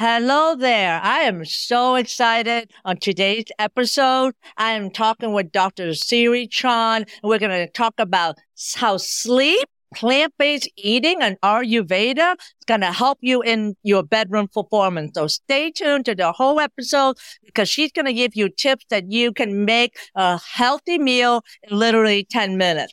Hello there. I am so excited on today's episode. I am talking with Dr. Siri Chand, and we're going to talk about how sleep, plant-based eating, and Ayurveda is going to help you in your bedroom performance. So stay tuned to the whole episode because she's going to give you tips that you can make a healthy meal in literally 10 minutes.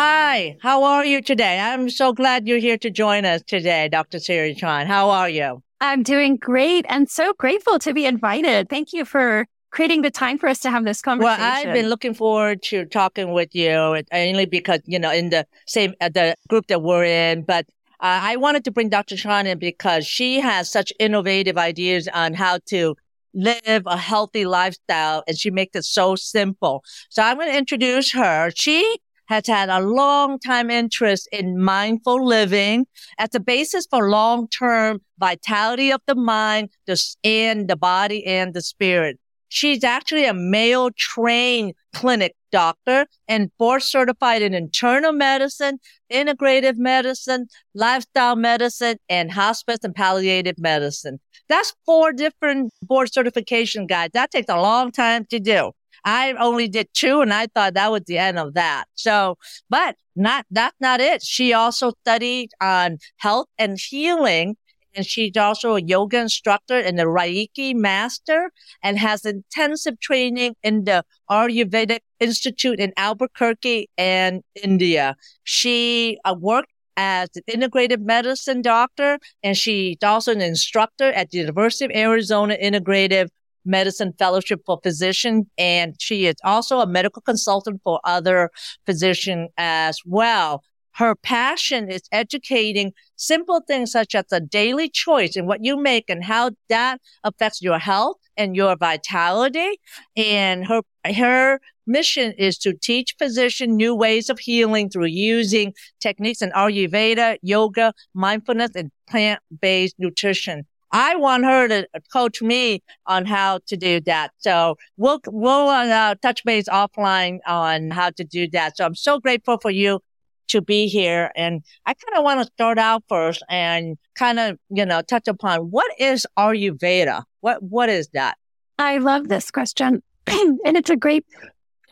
Hi, how are you today? I'm so glad you're here to join us today, Dr. Siri Chand. How are you? I'm doing great and so grateful to be invited. Thank you for creating the time for us to have this conversation. Well, I've been looking forward to talking with you, mainly because, you know, in the same, uh, the group that we're in, but uh, I wanted to bring Dr. Chand in because she has such innovative ideas on how to live a healthy lifestyle and she makes it so simple. So I'm going to introduce her. She has had a long time interest in mindful living as a basis for long-term vitality of the mind, the, and the body and the spirit. She's actually a Mayo trained clinic doctor and board certified in internal medicine, integrative medicine, lifestyle medicine, and hospice and palliative medicine. That's four different board certification guides. That takes a long time to do. I only did two and I thought that was the end of that. So, but not, that's not it. She also studied on health and healing and she's also a yoga instructor and a Reiki master and has intensive training in the Ayurvedic Institute in Albuquerque and India. She uh, worked as an integrative medicine doctor and she's also an instructor at the University of Arizona Integrative medicine fellowship for physicians, and she is also a medical consultant for other physicians as well. Her passion is educating simple things such as a daily choice and what you make and how that affects your health and your vitality. And her, her mission is to teach physicians new ways of healing through using techniques in Ayurveda, yoga, mindfulness, and plant-based nutrition. I want her to coach me on how to do that. So we'll, we'll uh, touch base offline on how to do that. So I'm so grateful for you to be here. And I kind of want to start out first and kind of, you know, touch upon what is Ayurveda? What, what is that? I love this question. and it's a great,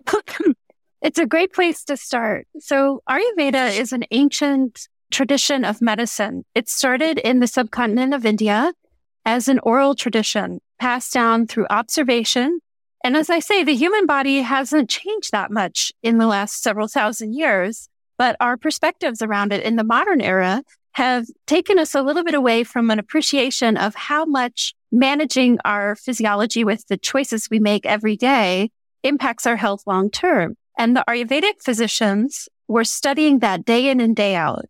it's a great place to start. So Ayurveda is an ancient tradition of medicine. It started in the subcontinent of India as an oral tradition passed down through observation. And as I say, the human body hasn't changed that much in the last several thousand years, but our perspectives around it in the modern era have taken us a little bit away from an appreciation of how much managing our physiology with the choices we make every day impacts our health long term. And the Ayurvedic physicians were studying that day in and day out.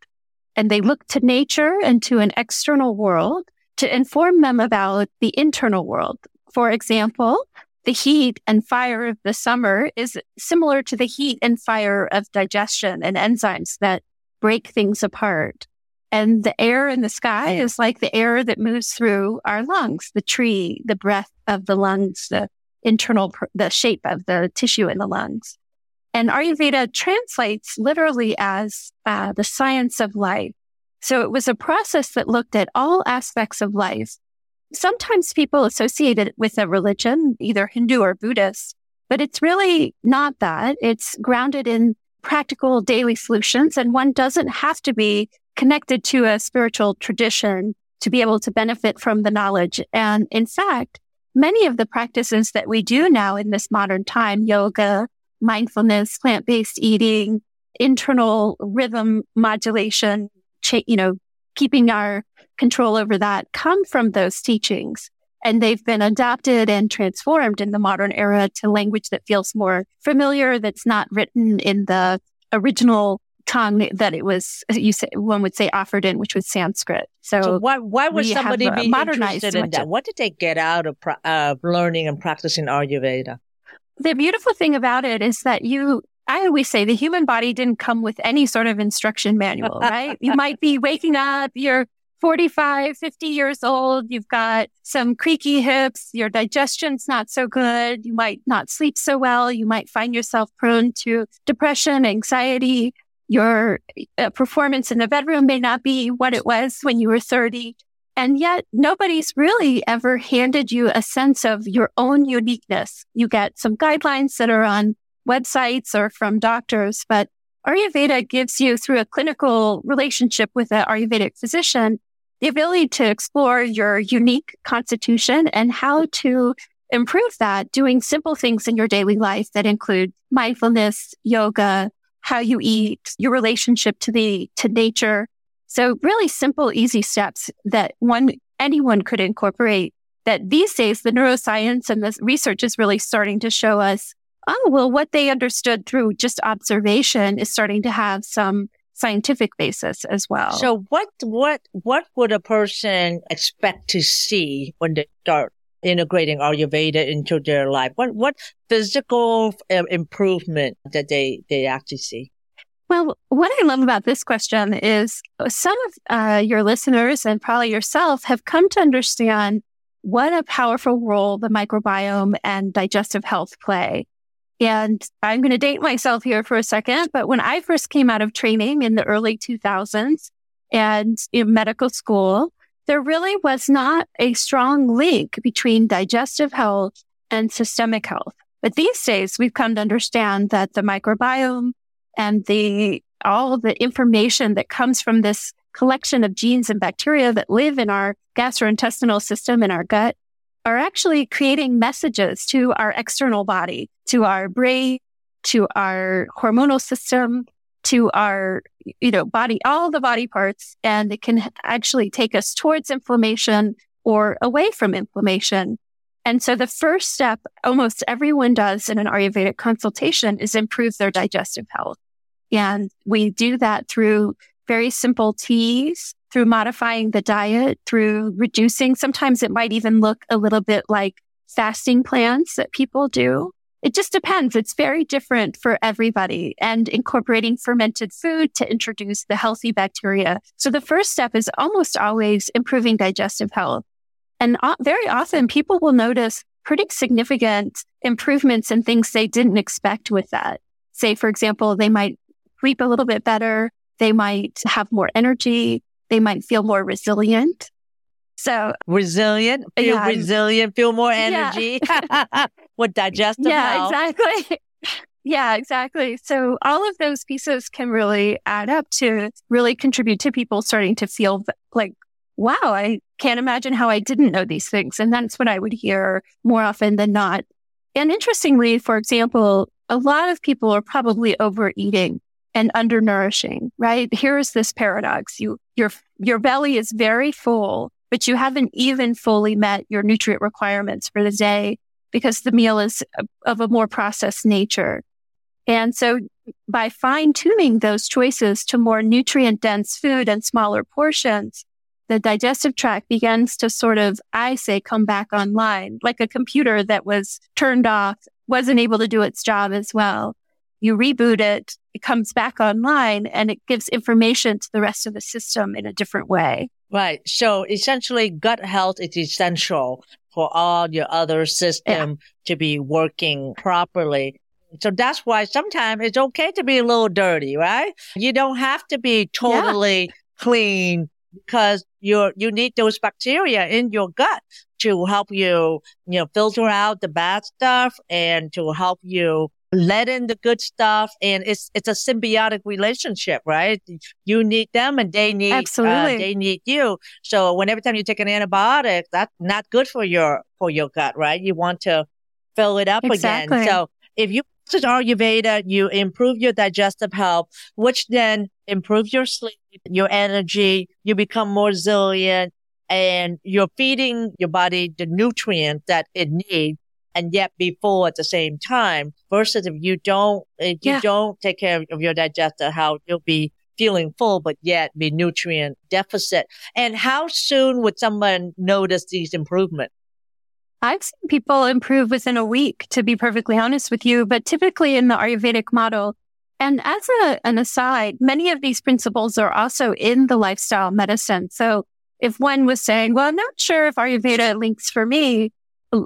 And they looked to nature and to an external world to inform them about the internal world. For example, the heat and fire of the summer is similar to the heat and fire of digestion and enzymes that break things apart. And the air in the sky is like the air that moves through our lungs, the tree, the breath of the lungs, the internal, the shape of the tissue in the lungs. And Ayurveda translates literally as uh, the science of life. So it was a process that looked at all aspects of life. Sometimes people associate it with a religion, either Hindu or Buddhist, but it's really not that. It's grounded in practical daily solutions and one doesn't have to be connected to a spiritual tradition to be able to benefit from the knowledge. And in fact, many of the practices that we do now in this modern time, yoga, mindfulness, plant-based eating, internal rhythm modulation, cha- you know, keeping our control over that come from those teachings. And they've been adapted and transformed in the modern era to language that feels more familiar, that's not written in the original tongue that it was, you say, one would say offered in, which was Sanskrit. So, so why, why would somebody be modernized interested in that? What did they get out of uh, learning and practicing Ayurveda? The beautiful thing about it is that you, I always say the human body didn't come with any sort of instruction manual, right? you might be waking up, you're 45, 50 years old, you've got some creaky hips, your digestion's not so good, you might not sleep so well, you might find yourself prone to depression, anxiety, your uh, performance in the bedroom may not be what it was when you were 30. And yet nobody's really ever handed you a sense of your own uniqueness. You get some guidelines that are on websites or from doctors, but Ayurveda gives you through a clinical relationship with an Ayurvedic physician, the ability to explore your unique constitution and how to improve that doing simple things in your daily life that include mindfulness, yoga, how you eat, your relationship to the, to nature. So really simple, easy steps that one, anyone could incorporate that these days the neuroscience and the research is really starting to show us, oh, well, what they understood through just observation is starting to have some scientific basis as well. So what, what, what would a person expect to see when they start integrating Ayurveda into their life? What, what physical uh, improvement that they, they actually see? Well, what I love about this question is some of uh, your listeners and probably yourself have come to understand what a powerful role the microbiome and digestive health play. And I'm going to date myself here for a second, but when I first came out of training in the early 2000s and in medical school, there really was not a strong link between digestive health and systemic health. But these days, we've come to understand that the microbiome and the all the information that comes from this collection of genes and bacteria that live in our gastrointestinal system in our gut are actually creating messages to our external body, to our brain, to our hormonal system, to our, you know, body, all the body parts. And it can actually take us towards inflammation or away from inflammation. And so the first step almost everyone does in an Ayurvedic consultation is improve their digestive health. And we do that through very simple teas, through modifying the diet, through reducing. Sometimes it might even look a little bit like fasting plans that people do. It just depends. It's very different for everybody and incorporating fermented food to introduce the healthy bacteria. So the first step is almost always improving digestive health. And very often people will notice pretty significant improvements in things they didn't expect with that. Say, for example, they might sleep a little bit better. They might have more energy. They might feel more resilient. So resilient, feel yeah, resilient, feel more energy. Yeah. With digestive yeah, health. exactly. yeah, exactly. So all of those pieces can really add up to really contribute to people starting to feel like, wow, I can't imagine how I didn't know these things. And that's what I would hear more often than not. And interestingly, for example, a lot of people are probably overeating and undernourishing, right? Here's this paradox. You, your, your belly is very full, but you haven't even fully met your nutrient requirements for the day because the meal is of a more processed nature. And so by fine tuning those choices to more nutrient dense food and smaller portions, the digestive tract begins to sort of, I say, come back online, like a computer that was turned off, wasn't able to do its job as well you reboot it, it comes back online and it gives information to the rest of the system in a different way. Right. So essentially gut health is essential for all your other system yeah. to be working properly. So that's why sometimes it's okay to be a little dirty, right? You don't have to be totally yeah. clean because you you need those bacteria in your gut to help you, you know, filter out the bad stuff and to help you let in the good stuff and it's it's a symbiotic relationship right? You need them and they need uh, absolutely. uh, they need you. So when every time you take an antibiotic that's not good for your for your gut right? You want to fill it up exactly. again so if you practice ayurveda you improve your digestive health which then improves your sleep your energy you become more resilient and you're feeding your body the nutrients that it needs and yet be full at the same time versus if you don't, if you yeah. don't take care of your digestive how you'll be feeling full, but yet be nutrient deficit. And how soon would someone notice these improvements? I've seen people improve within a week, to be perfectly honest with you. But typically in the Ayurvedic model, and as a, an aside, many of these principles are also in the lifestyle medicine. So if one was saying, well, I'm not sure if Ayurveda links for me,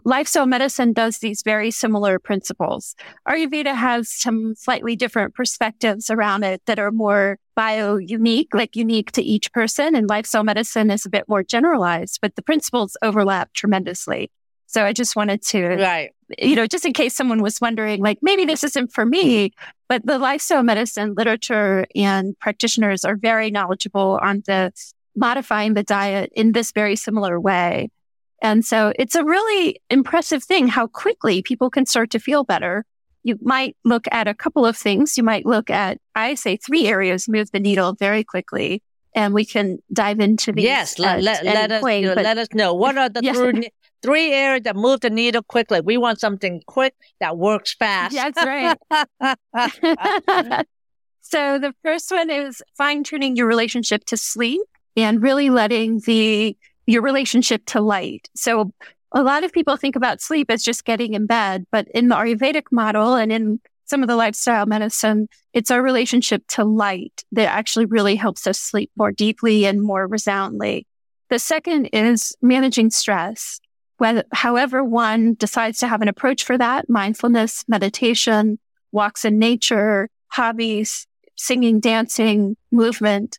lifestyle medicine does these very similar principles. Ayurveda has some slightly different perspectives around it that are more bio unique, like unique to each person. And lifestyle medicine is a bit more generalized, but the principles overlap tremendously. So I just wanted to, right. you know, just in case someone was wondering, like, maybe this isn't for me, but the lifestyle medicine literature and practitioners are very knowledgeable on the modifying the diet in this very similar way. And so it's a really impressive thing how quickly people can start to feel better. You might look at a couple of things. You might look at, I say three areas move the needle very quickly and we can dive into these. Yes, let, uh, let, let us, point, but, let us know what are the three, three areas that move the needle quickly. We want something quick that works fast. That's right. so the first one is fine tuning your relationship to sleep and really letting the your relationship to light. So a lot of people think about sleep as just getting in bed, but in the Ayurvedic model and in some of the lifestyle medicine, it's our relationship to light that actually really helps us sleep more deeply and more resoundly. The second is managing stress whether, however one decides to have an approach for that, mindfulness, meditation, walks in nature, hobbies, singing, dancing, movement.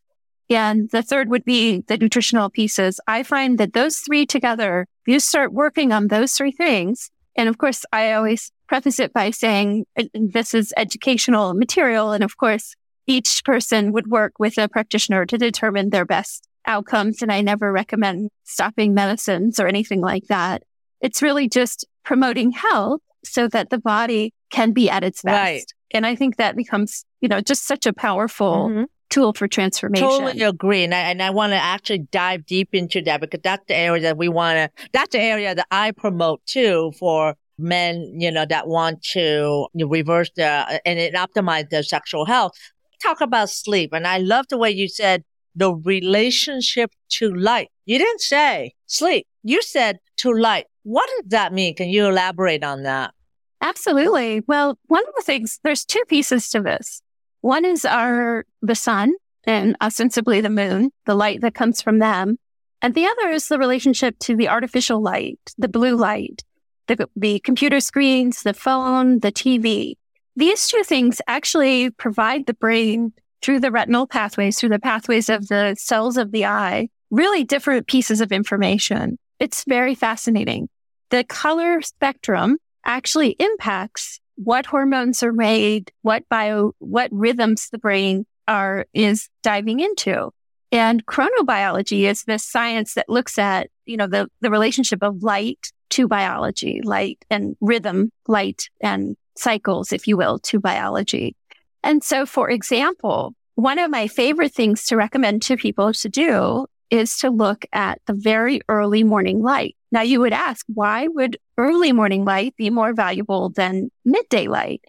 And the third would be the nutritional pieces. I find that those three together, you start working on those three things. And of course, I always preface it by saying this is educational material. And of course, each person would work with a practitioner to determine their best outcomes. And I never recommend stopping medicines or anything like that. It's really just promoting health so that the body can be at its best. Right. And I think that becomes, you know, just such a powerful mm-hmm. Tool for transformation. Totally agree. And I, and I want to actually dive deep into that because that's the area that we want to, that's the area that I promote too for men, you know, that want to reverse the uh, and it optimize their sexual health. Talk about sleep. And I love the way you said the relationship to light. You didn't say sleep. You said to light. What does that mean? Can you elaborate on that? Absolutely. Well, one of the things, there's two pieces to this. One is our, the sun and ostensibly the moon, the light that comes from them. And the other is the relationship to the artificial light, the blue light, the, the computer screens, the phone, the TV. These two things actually provide the brain through the retinal pathways, through the pathways of the cells of the eye, really different pieces of information. It's very fascinating. The color spectrum actually impacts what hormones are made, what bio, what rhythms the brain are, is diving into. And chronobiology is this science that looks at, you know, the, the relationship of light to biology, light and rhythm, light and cycles, if you will, to biology. And so, for example, one of my favorite things to recommend to people to do is to look at the very early morning light. Now, you would ask, why would early morning light be more valuable than midday light?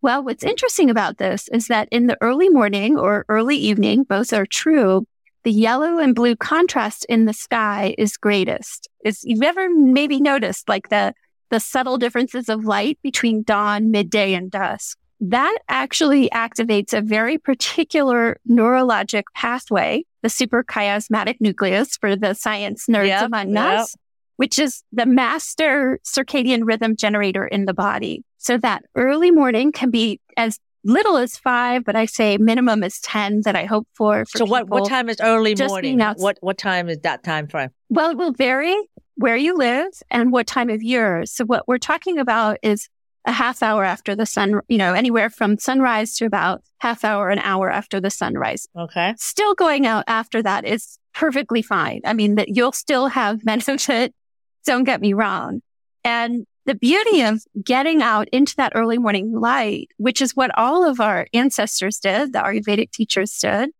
Well, what's interesting about this is that in the early morning or early evening, both are true. The yellow and blue contrast in the sky is greatest. Is you've ever maybe noticed like the the subtle differences of light between dawn, midday, and dusk? that actually activates a very particular neurologic pathway, the suprachiasmatic nucleus for the science nerds yep, among yep. us, which is the master circadian rhythm generator in the body. So that early morning can be as little as five, but I say minimum is 10 that I hope for. for so what, what time is early morning? What, what time is that time frame? Well, it will vary where you live and what time of year. So what we're talking about is a half hour after the sun, you know, anywhere from sunrise to about half hour, an hour after the sunrise. Okay. Still going out after that is perfectly fine. I mean, that you'll still have benefit. Don't get me wrong. And the beauty of getting out into that early morning light, which is what all of our ancestors did, the Ayurvedic teachers did,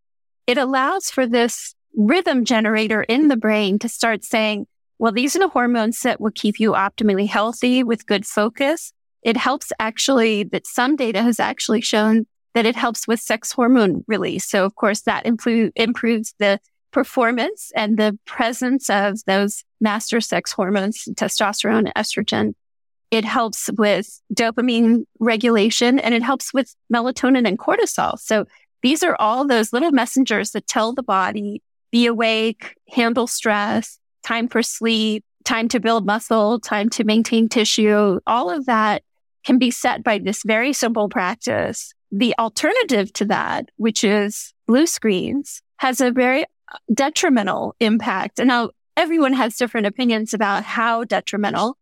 it allows for this rhythm generator in the brain to start saying, Well, these are the hormones that will keep you optimally healthy with good focus. It helps actually that some data has actually shown that it helps with sex hormone release. So of course that improve, improves the performance and the presence of those master sex hormones, testosterone, estrogen. It helps with dopamine regulation and it helps with melatonin and cortisol. So these are all those little messengers that tell the body, be awake, handle stress, time for sleep, time to build muscle, time to maintain tissue. All of that can be set by this very simple practice. The alternative to that, which is blue screens, has a very detrimental impact. And now everyone has different opinions about how detrimental,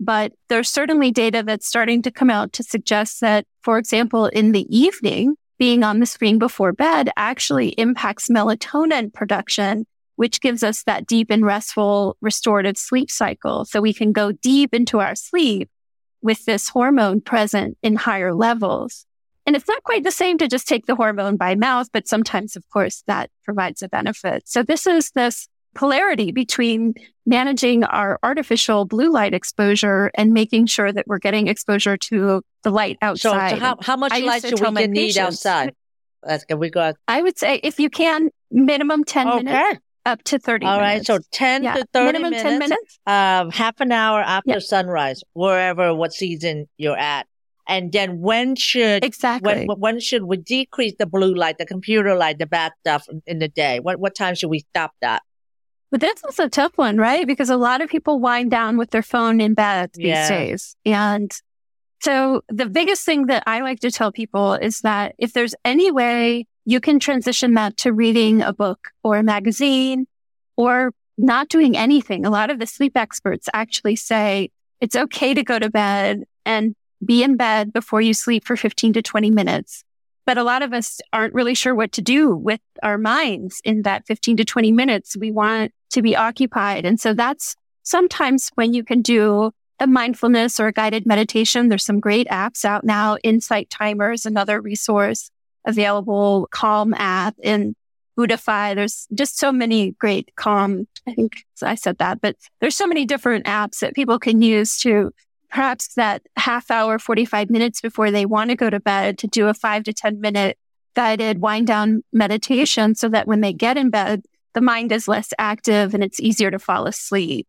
but there's certainly data that's starting to come out to suggest that, for example, in the evening, being on the screen before bed actually impacts melatonin production, which gives us that deep and restful restorative sleep cycle. So we can go deep into our sleep with this hormone present in higher levels. And it's not quite the same to just take the hormone by mouth, but sometimes, of course, that provides a benefit. So this is this polarity between managing our artificial blue light exposure and making sure that we're getting exposure to the light outside. So, so how, how much I light do we need outside? Good. We got. I would say if you can, minimum 10 okay. minutes up to 30 All minutes. right. So 10 yeah. to 30 minimum minutes. 10 minutes. Um, half an hour after yep. sunrise, wherever, what season you're at. And then when should exactly when, when should we decrease the blue light, the computer light, the bad stuff in the day? What what time should we stop that? But this is a tough one, right? Because a lot of people wind down with their phone in bed these yeah. days. And so the biggest thing that I like to tell people is that if there's any way you can transition that to reading a book or a magazine or not doing anything. A lot of the sleep experts actually say it's okay to go to bed and be in bed before you sleep for 15 to 20 minutes. But a lot of us aren't really sure what to do with our minds in that 15 to 20 minutes. We want to be occupied. And so that's sometimes when you can do a mindfulness or a guided meditation. There's some great apps out now. Insight Timers, another resource available, Calm app and Buddhify. There's just so many great Calm. I think I said that, but there's so many different apps that people can use to perhaps that half hour, 45 minutes before they want to go to bed to do a five to 10 minute guided wind down meditation so that when they get in bed, the mind is less active and it's easier to fall asleep.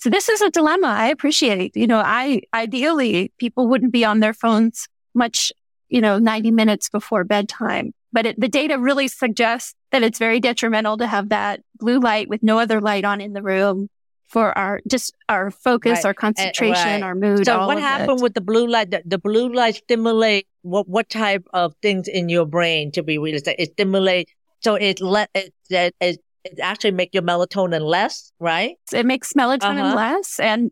So this is a dilemma I appreciate. You know, I ideally people wouldn't be on their phones much, you know, 90 minutes before bedtime. But it, the data really suggests that it's very detrimental to have that blue light with no other light on in the room for our just our focus, right. our concentration, right. our mood. So what happened it. with the blue light? The, the, blue light stimulate what what type of things in your brain to be realistic? It stimulate so it let it, it, it, it actually make your melatonin less, right? It makes melatonin uh-huh. less, and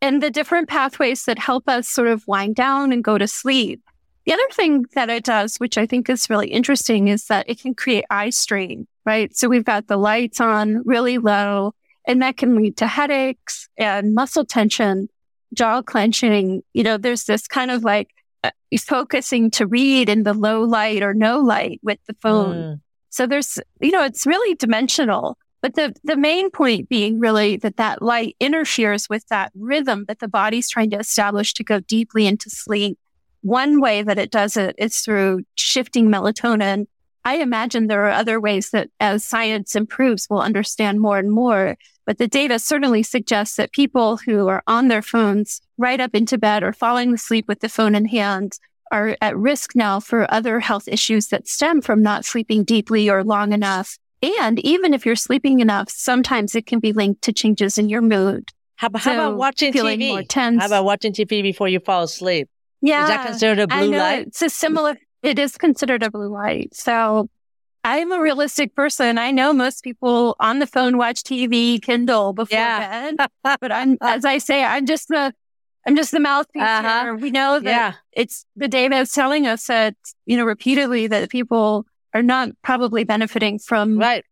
and the different pathways that help us sort of wind down and go to sleep. The other thing that it does, which I think is really interesting, is that it can create eye strain, right? So we've got the lights on really low and that can lead to headaches and muscle tension, jaw clenching. You know, there's this kind of like uh, focusing to read in the low light or no light with the phone. Mm. So there's, you know, it's really dimensional. But the, the main point being really that that light interferes with that rhythm that the body's trying to establish to go deeply into sleep. One way that it does it is through shifting melatonin. I imagine there are other ways that as science improves, we'll understand more and more. But the data certainly suggests that people who are on their phones right up into bed or falling asleep with the phone in hand are at risk now for other health issues that stem from not sleeping deeply or long enough. And even if you're sleeping enough, sometimes it can be linked to changes in your mood. How, so about watching TV? More tense. How about watching TV before you fall asleep? Yeah. Is that considered a blue light? It's a similar, it is considered a blue light. So I'm a realistic person. I know most people on the phone watch TV, Kindle before yeah. bed, but I'm, as I say, I'm just the, I'm just the mouthpiece uh-huh. here. We know that yeah. it's the data is telling us that, you know, repeatedly that people are not probably benefiting from right.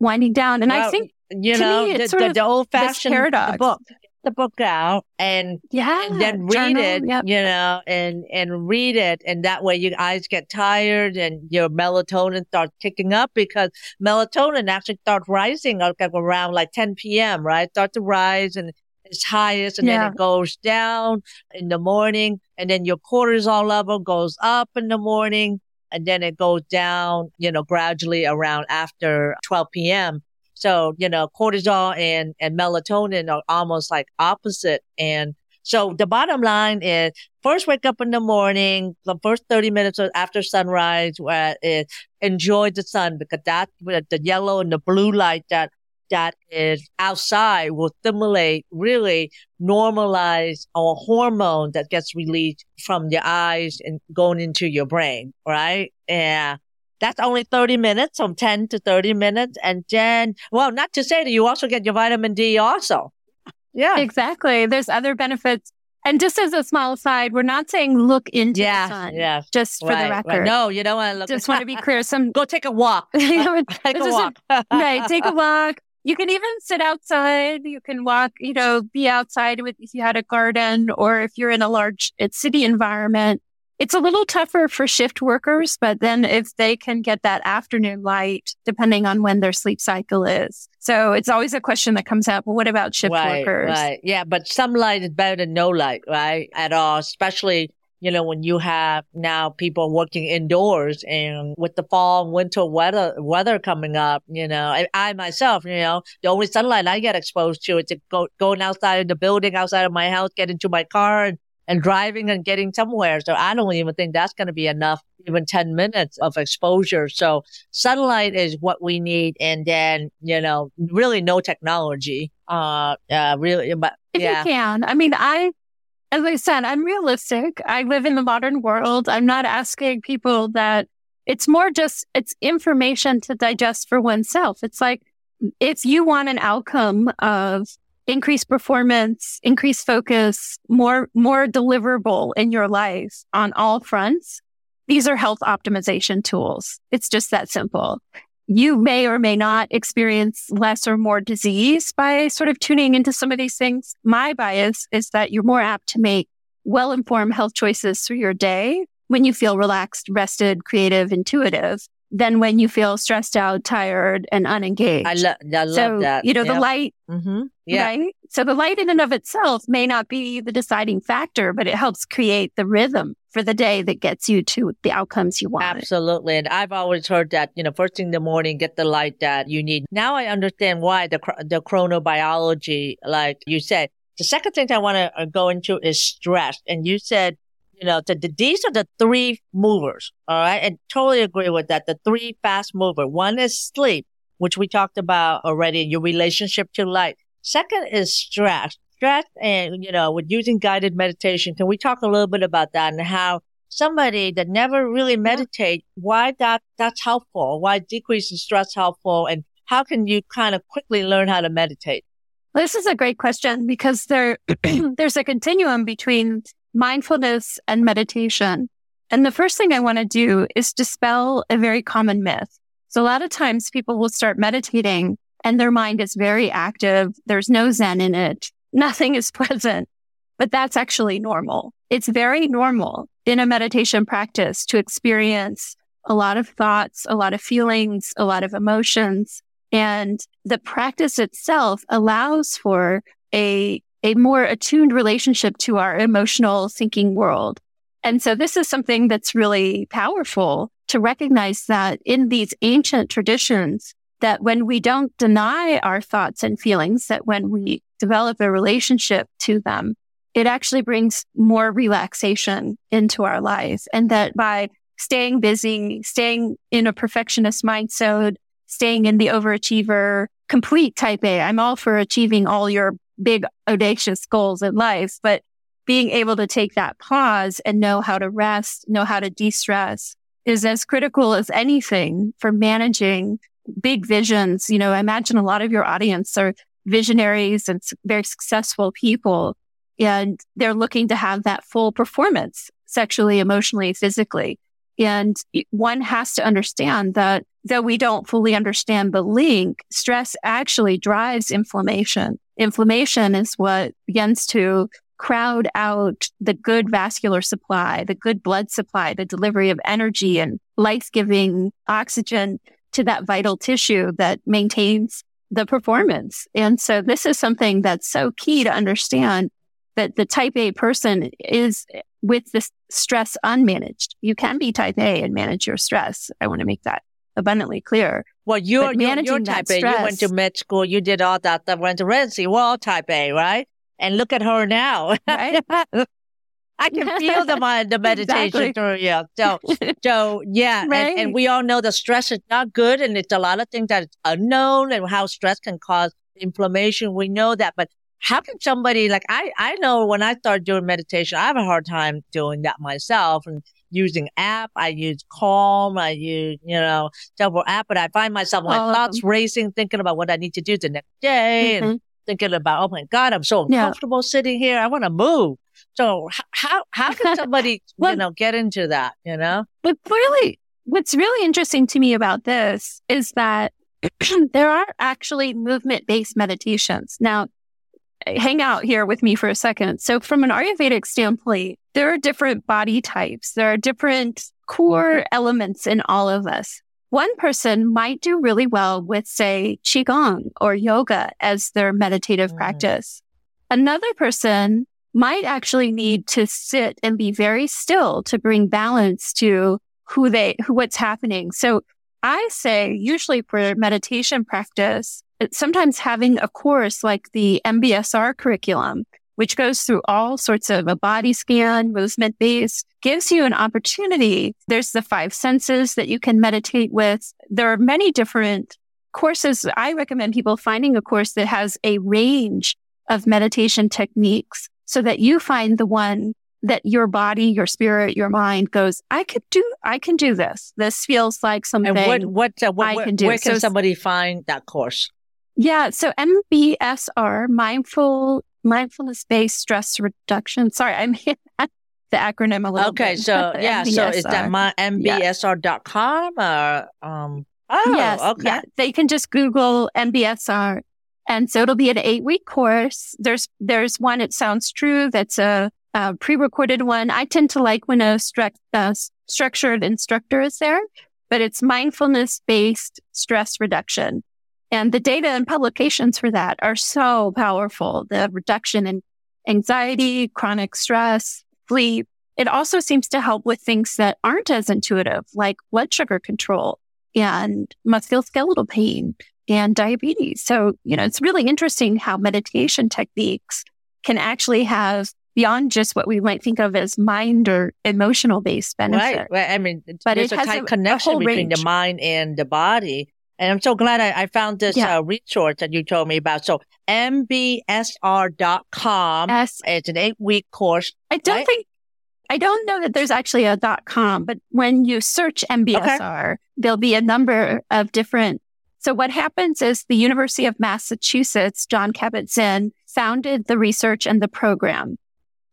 winding down. And well, I think, you know, it's the, the, the, old fashioned paradox. book. the book out and, yeah, and then read journal, it, yep. you know, and, and read it. And that way your eyes get tired and your melatonin starts kicking up because melatonin actually starts rising like around like 10 p.m., right? Start to rise and it's highest and Yeah. then it goes down in the morning and then your cortisol level goes up in the morning and then it goes down, you know, gradually around after 12 p.m. So, you know, cortisol and, and melatonin are almost like opposite. And so the bottom line is first wake up in the morning, the first 30 minutes after sunrise, where it enjoy the sun because that's the yellow and the blue light that that is outside will stimulate really normalize our hormone that gets released from your eyes and going into your brain, right? Yeah. That's only 30 minutes, from 10 to 30 minutes. And then, well, not to say that you also get your vitamin D also. Yeah. Exactly. There's other benefits. And just as a small aside, we're not saying look into Yeah. the sun. Yeah. Just for Right, the right. record. No, you don't want to look. Just want to be clear. Some Go take a walk. Take a- walk. right. Take a walk. You can even sit outside. You can walk, you know, be outside with, if you had a garden or if you're in a large city environment. It's a little tougher for shift workers, but then if they can get that afternoon light, depending on when their sleep cycle is. So it's always a question that comes up. Well, what about shift right, workers? Right. Yeah. But some light is better than no light, right? At all, especially, you know, when you have now people working indoors and with the fall and winter weather, weather coming up, you know, I, I myself, you know, the only sunlight I get exposed to is to go, going outside of the building, outside of my house, get into my car and, and driving and getting somewhere. So I don't even think that's going to be enough, even 10 minutes of exposure. So sunlight is what we need. And then, you know, really no technology. Uh, uh, really, but If yeah. you can. I mean, I, as I said, I'm realistic. I live in the modern world. I'm not asking people that it's more just, it's information to digest for oneself. It's like, if you want an outcome of increased performance, increased focus, more, more deliverable in your life on all fronts, these are health optimization tools. It's just that simple you may or may not experience less or more disease by sort of tuning into some of these things. My bias is that you're more apt to make well informed health choices through your day when you feel relaxed, rested, creative, intuitive than when you feel stressed out, tired, and unengaged. I, lo- I love so, that. you know, the light, hmm Yeah. right? So the light in and of itself may not be the deciding factor, but it helps create the rhythm for the day that gets you to the outcomes you want. Absolutely. And I've always heard that, you know, first thing in the morning, get the light that you need. Now I understand why the, the chronobiology, like you said. The second thing I want to uh, go into is stress. And you said, you know, the, the, these are the three movers. All right. And totally agree with that. The three fast mover. One is sleep, which we talked about already, your relationship to light. Second is stress. Stress and, you know, with using guided meditation. Can we talk a little bit about that and how somebody that never really meditate, why that, that's helpful? Why decreasing stress helpful? And how can you kind of quickly learn how to meditate? This is a great question because there, there's a continuum between mindfulness and meditation. And the first thing I want to do is dispel a very common myth. So a lot of times people will start meditating and their mind is very active. There's no Zen in it. Nothing is present, but that's actually normal. It's very normal in a meditation practice to experience a lot of thoughts, a lot of feelings, a lot of emotions. And the practice itself allows for a, a more attuned relationship to our emotional thinking world. And so this is something that's really powerful to recognize that in these ancient traditions, that when we don't deny our thoughts and feelings, that when we develop a relationship to them, it actually brings more relaxation into our lives. And that by staying busy, staying in a perfectionist mindset, staying in the overachiever, complete type A. I'm all for achieving all your big audacious goals in life, but being able to take that pause and know how to rest, know how to de-stress is as critical as anything for managing big visions. You know, I imagine a lot of your audience are visionaries and very successful people, and they're looking to have that full performance sexually, emotionally, physically. And one has to understand that though we don't fully understand the link, stress actually drives inflammation. Inflammation is what begins to crowd out the good vascular supply, the good blood supply, the delivery of energy and life giving oxygen to that vital tissue that maintains the performance. And so this is something that's so key to understand that the type A person is with this stress unmanaged. You can be type A and manage your stress. I want to make that abundantly clear. Well, you're, you're, you're type A. Stress, you went to med school. You did all that stuff. Went to residency. We're all type A, right? And look at her now. Right? I can feel the mind, the meditation exactly. through you. So, so yeah, right. and, and, we all know the stress is not good, and it's a lot of things that is unknown, and how stress can cause inflammation. We know that, but how can somebody like I? I know when I start doing meditation, I have a hard time doing that myself, and using app. I use Calm. I use you know several app, but I find myself my oh, thoughts racing, thinking about what I need to do the next day, mm-hmm. and thinking about oh my god, I'm so uncomfortable yeah. sitting here. I want to move. So how how can somebody well, you know get into that? You know, but really, what's really interesting to me about this is that there are actually movement based meditations. Now, hang out here with me for a second. So, from an Ayurvedic standpoint, there are different body types. There are different core elements in all of us. One person might do really well with, say, Qigong or yoga as their meditative mm. practice. Another person might actually need to sit and be very still to bring balance to who they, who, what's happening. So I say usually for meditation practice, sometimes having a course like the MBSR curriculum, which goes through all sorts of a body scan, movement based, gives you an opportunity. There's the five senses that you can meditate with. There are many different courses. I recommend people finding a course that has a range of meditation techniques so that you find the one that your body, your spirit, your mind goes, I could do, I can do this. This feels like something and what, what, uh, what, I can do. Where can so, somebody find that course? Yeah. So MBSR, mindful, mindfulness based stress reduction. Sorry, I'm the acronym a little bit. okay, bit. so yeah, so is that my mbsr.com or, um, oh, yes, okay. Yeah. They can just Google MBSR and so it'll be an eight week course. There's, there's one, it sounds true. That's a, a pre-recorded one. I tend to like when a stru- structured instructor is there, but it's mindfulness based stress reduction. And the data and publications for that are so powerful. The reduction in anxiety, chronic stress, sleep. It also seems to help with things that aren't as intuitive, like blood sugar control and musculoskeletal pain and diabetes. So, you know, it's really interesting how meditation techniques can actually have beyond just what we might think of as mind or emotional based benefit. Right. right. I mean, but there's a tight a, connection a between range. the mind and the body. And I'm so glad I, I found this yeah. uh, resource that you told me about. So mbsr.com. Yes. It's an eight week course. I don't right? think, I don't know that there's actually a dot com, but when you search MBSR, okay. there'll be a number of different so what happens is the University of Massachusetts, John Kabat-Zinn founded the research and the program.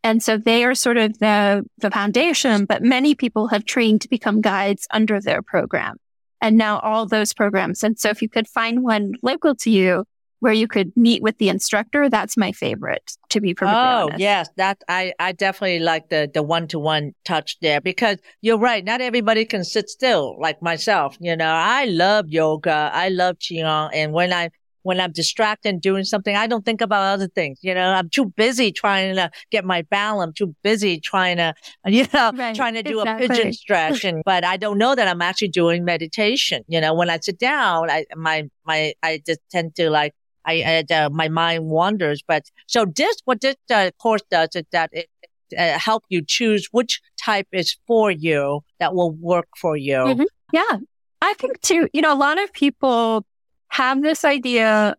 And so they are sort of the, the foundation, but many people have trained to become guides under their program. And now all those programs. And so if you could find one local to you, where you could meet with the instructor. That's my favorite, to be perfectly oh, honest. yes, that I I definitely like the the one to one touch there because you're right. Not everybody can sit still like myself. You know, I love yoga, I love qigong, and when I when I'm distracted and doing something, I don't think about other things. You know, I'm too busy trying to get my balance. I'm too busy trying to, you know, right. trying to do exactly. a pigeon stretch. And, but I don't know that I'm actually doing meditation. You know, when I sit down, I, my, my, I just tend to like I, uh, my mind wanders. But so this, what this uh, course does is that it uh, help you choose which type is for you that will work for you. Mm-hmm. Yeah. I think too, you know, a lot of people have this idea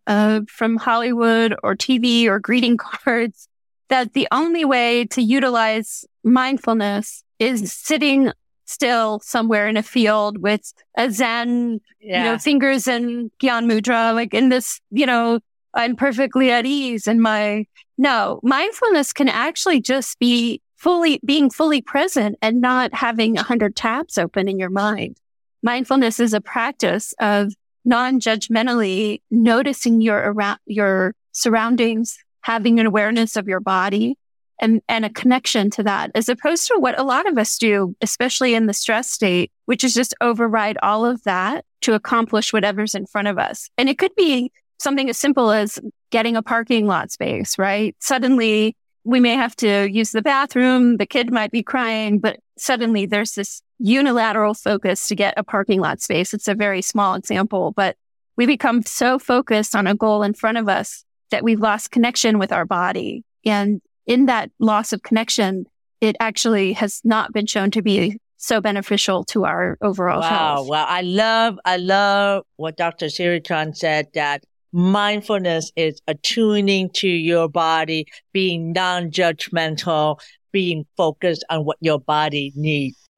from Hollywood or TV or greeting cards that the only way to utilize mindfulness is sitting still somewhere in a field with a Zen, yeah. you know, fingers in Gyan Mudra, like in this, you know, I'm perfectly at ease in my, no, mindfulness can actually just be fully being fully present and not having a hundred tabs open in your mind. Mindfulness is a practice of non-judgmentally noticing your around your surroundings, having an awareness of your body and, and a connection to that, as opposed to what a lot of us do, especially in the stress state, which is just override all of that to accomplish whatever's in front of us. And it could be something as simple as getting a parking lot space, right? Suddenly we may have to use the bathroom. The kid might be crying, but suddenly there's this unilateral focus to get a parking lot space. It's a very small example, but we become so focused on a goal in front of us that we've lost connection with our body. And in that loss of connection, it actually has not been shown to be so beneficial to our overall wow, health. Wow. I love, I love what Dr. Siri Chand said that mindfulness is attuning to your body, being non-judgmental, being focused on what your body needs.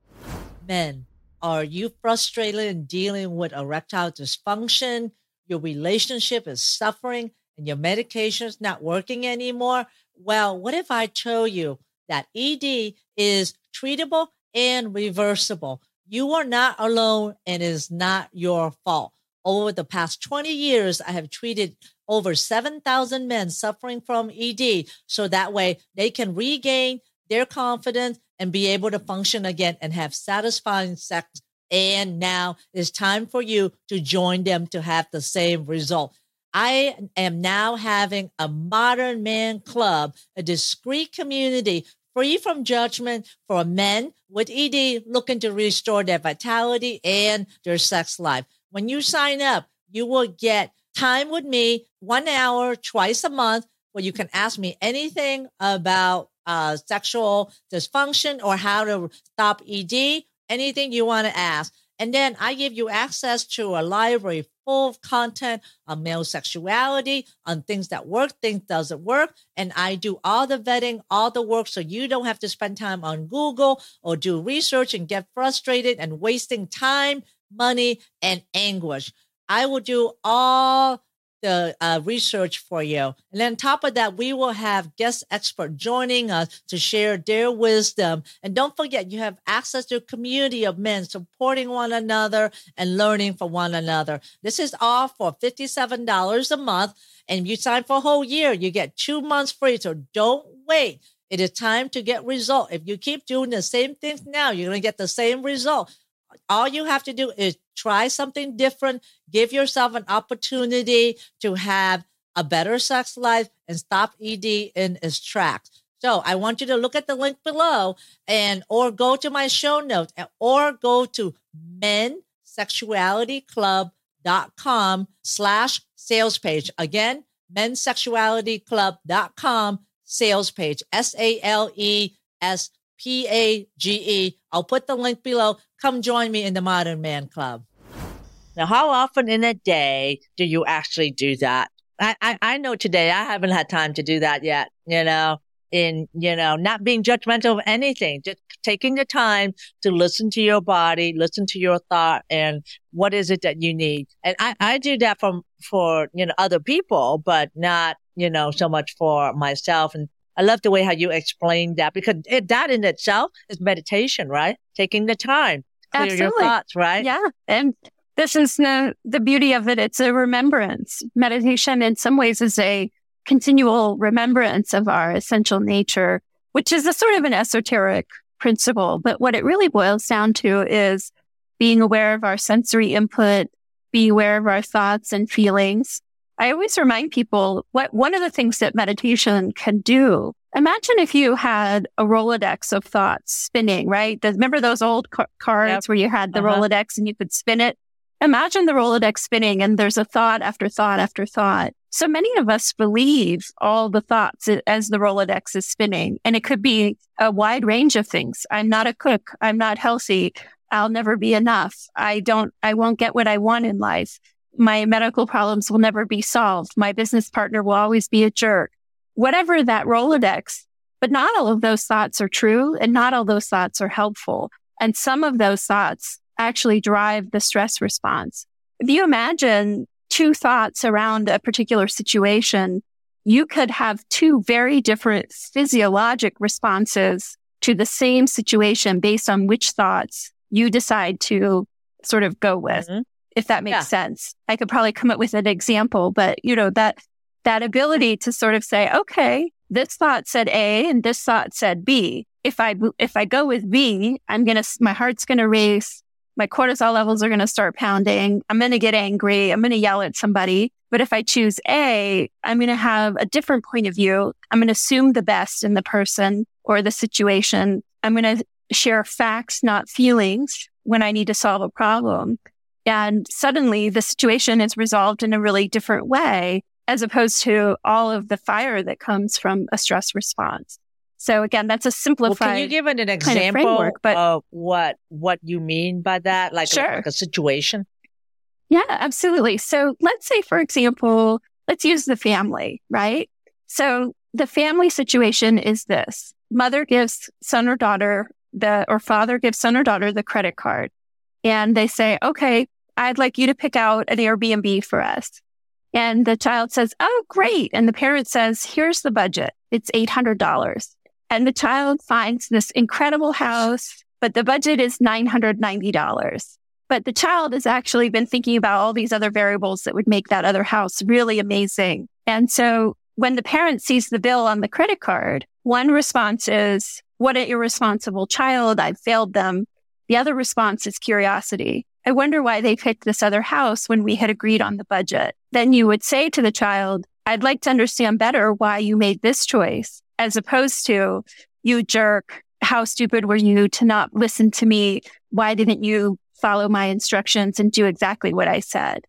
Men, are you frustrated in dealing with erectile dysfunction? Your relationship is suffering and your medication is not working anymore? Well, what if I tell you that ED is treatable and reversible? You are not alone and it is not your fault. Over the past 20 years, I have treated over 7,000 men suffering from ED. So that way they can regain their confidence and be able to function again and have satisfying sex. And now it's time for you to join them to have the same result. I am now having a modern man club, a discreet community free from judgment for men with ED looking to restore their vitality and their sex life. When you sign up, you will get time with me, one hour twice a month, where you can ask me anything about uh, sexual dysfunction or how to stop ED, anything you want to ask. And then I give you access to a library full of content on male sexuality, on things that work, things doesn't work. And I do all the vetting, all the work. So you don't have to spend time on Google or do research and get frustrated and wasting time money, and anguish. I will do all the uh, research for you. And then on top of that, we will have guest expert joining us to share their wisdom. And don't forget, you have access to a community of men supporting one another and learning from one another. This is all for $57 a month. And if you sign for a whole year, you get two months free. So don't wait. It is time to get result. If you keep doing the same things now, you're going to get the same result all you have to do is try something different, give yourself an opportunity to have a better sex life and stop ED in its tracks. So I want you to look at the link below and or go to my show notes or go to mensexualityclub.com slash sales page. Again, mensexualityclub.com sales page. S-A-L-E-S P A G E. I'll put the link below. Come join me in the Modern Man Club. Now, how often in a day do you actually do that? I, I, I know today I haven't had time to do that yet, you know, in, you know, not being judgmental of anything, just taking the time to listen to your body, listen to your thought and what is it that you need. And I, I do that from, for, you know, other people, but not, you know, so much for myself. And I love the way how you explained that because it, that in itself is meditation, right? Taking the time, clear Absolutely. your thoughts, right? Yeah. And this is the, the beauty of it. It's a remembrance. Meditation in some ways is a continual remembrance of our essential nature, which is a sort of an esoteric principle. But what it really boils down to is being aware of our sensory input, being aware of our thoughts and feelings, I always remind people what one of the things that meditation can do. Imagine if you had a Rolodex of thoughts spinning, right? Remember those old ca- cards yep. where you had the uh-huh. Rolodex and you could spin it? Imagine the Rolodex spinning and there's a thought after thought after thought. So many of us believe all the thoughts as the Rolodex is spinning. And it could be a wide range of things. I'm not a cook. I'm not healthy. I'll never be enough. I don't, I won't get what I want in life my medical problems will never be solved. My business partner will always be a jerk. Whatever that Rolodex, but not all of those thoughts are true and not all those thoughts are helpful. And some of those thoughts actually drive the stress response. If you imagine two thoughts around a particular situation, you could have two very different physiologic responses to the same situation based on which thoughts you decide to sort of go with, mm-hmm. if that makes yeah. sense. I could probably come up with an example, but you know, that, that ability to sort of say, okay, this thought said A and this thought said B. If I, if I go with B, I'm going to, my heart's going to race. My cortisol levels are going to start pounding. I'm going to get angry. I'm going to yell at somebody. But if I choose A, I'm going to have a different point of view. I'm going to assume the best in the person or the situation. I'm going to share facts, not feelings when I need to solve a problem. And suddenly the situation is resolved in a really different way as opposed to all of the fire that comes from a stress response. So again, that's a simplified. Well, can you give it an example kind of, framework, but, of what what you mean by that, like, sure. like a situation? Yeah, absolutely. So let's say, for example, let's use the family, right? So the family situation is this: mother gives son or daughter the or father gives son or daughter the credit card, and they say, "Okay, I'd like you to pick out an Airbnb for us." And the child says, Oh, great. And the parent says, Here's the budget. It's $800. And the child finds this incredible house, but the budget is $990. But the child has actually been thinking about all these other variables that would make that other house really amazing. And so when the parent sees the bill on the credit card, one response is, what an irresponsible child. I've failed them. The other response is curiosity. I wonder why they picked this other house when we had agreed on the budget. Then you would say to the child, I'd like to understand better why you made this choice as opposed to you jerk. How stupid were you to not listen to me? Why didn't you follow my instructions and do exactly what I said?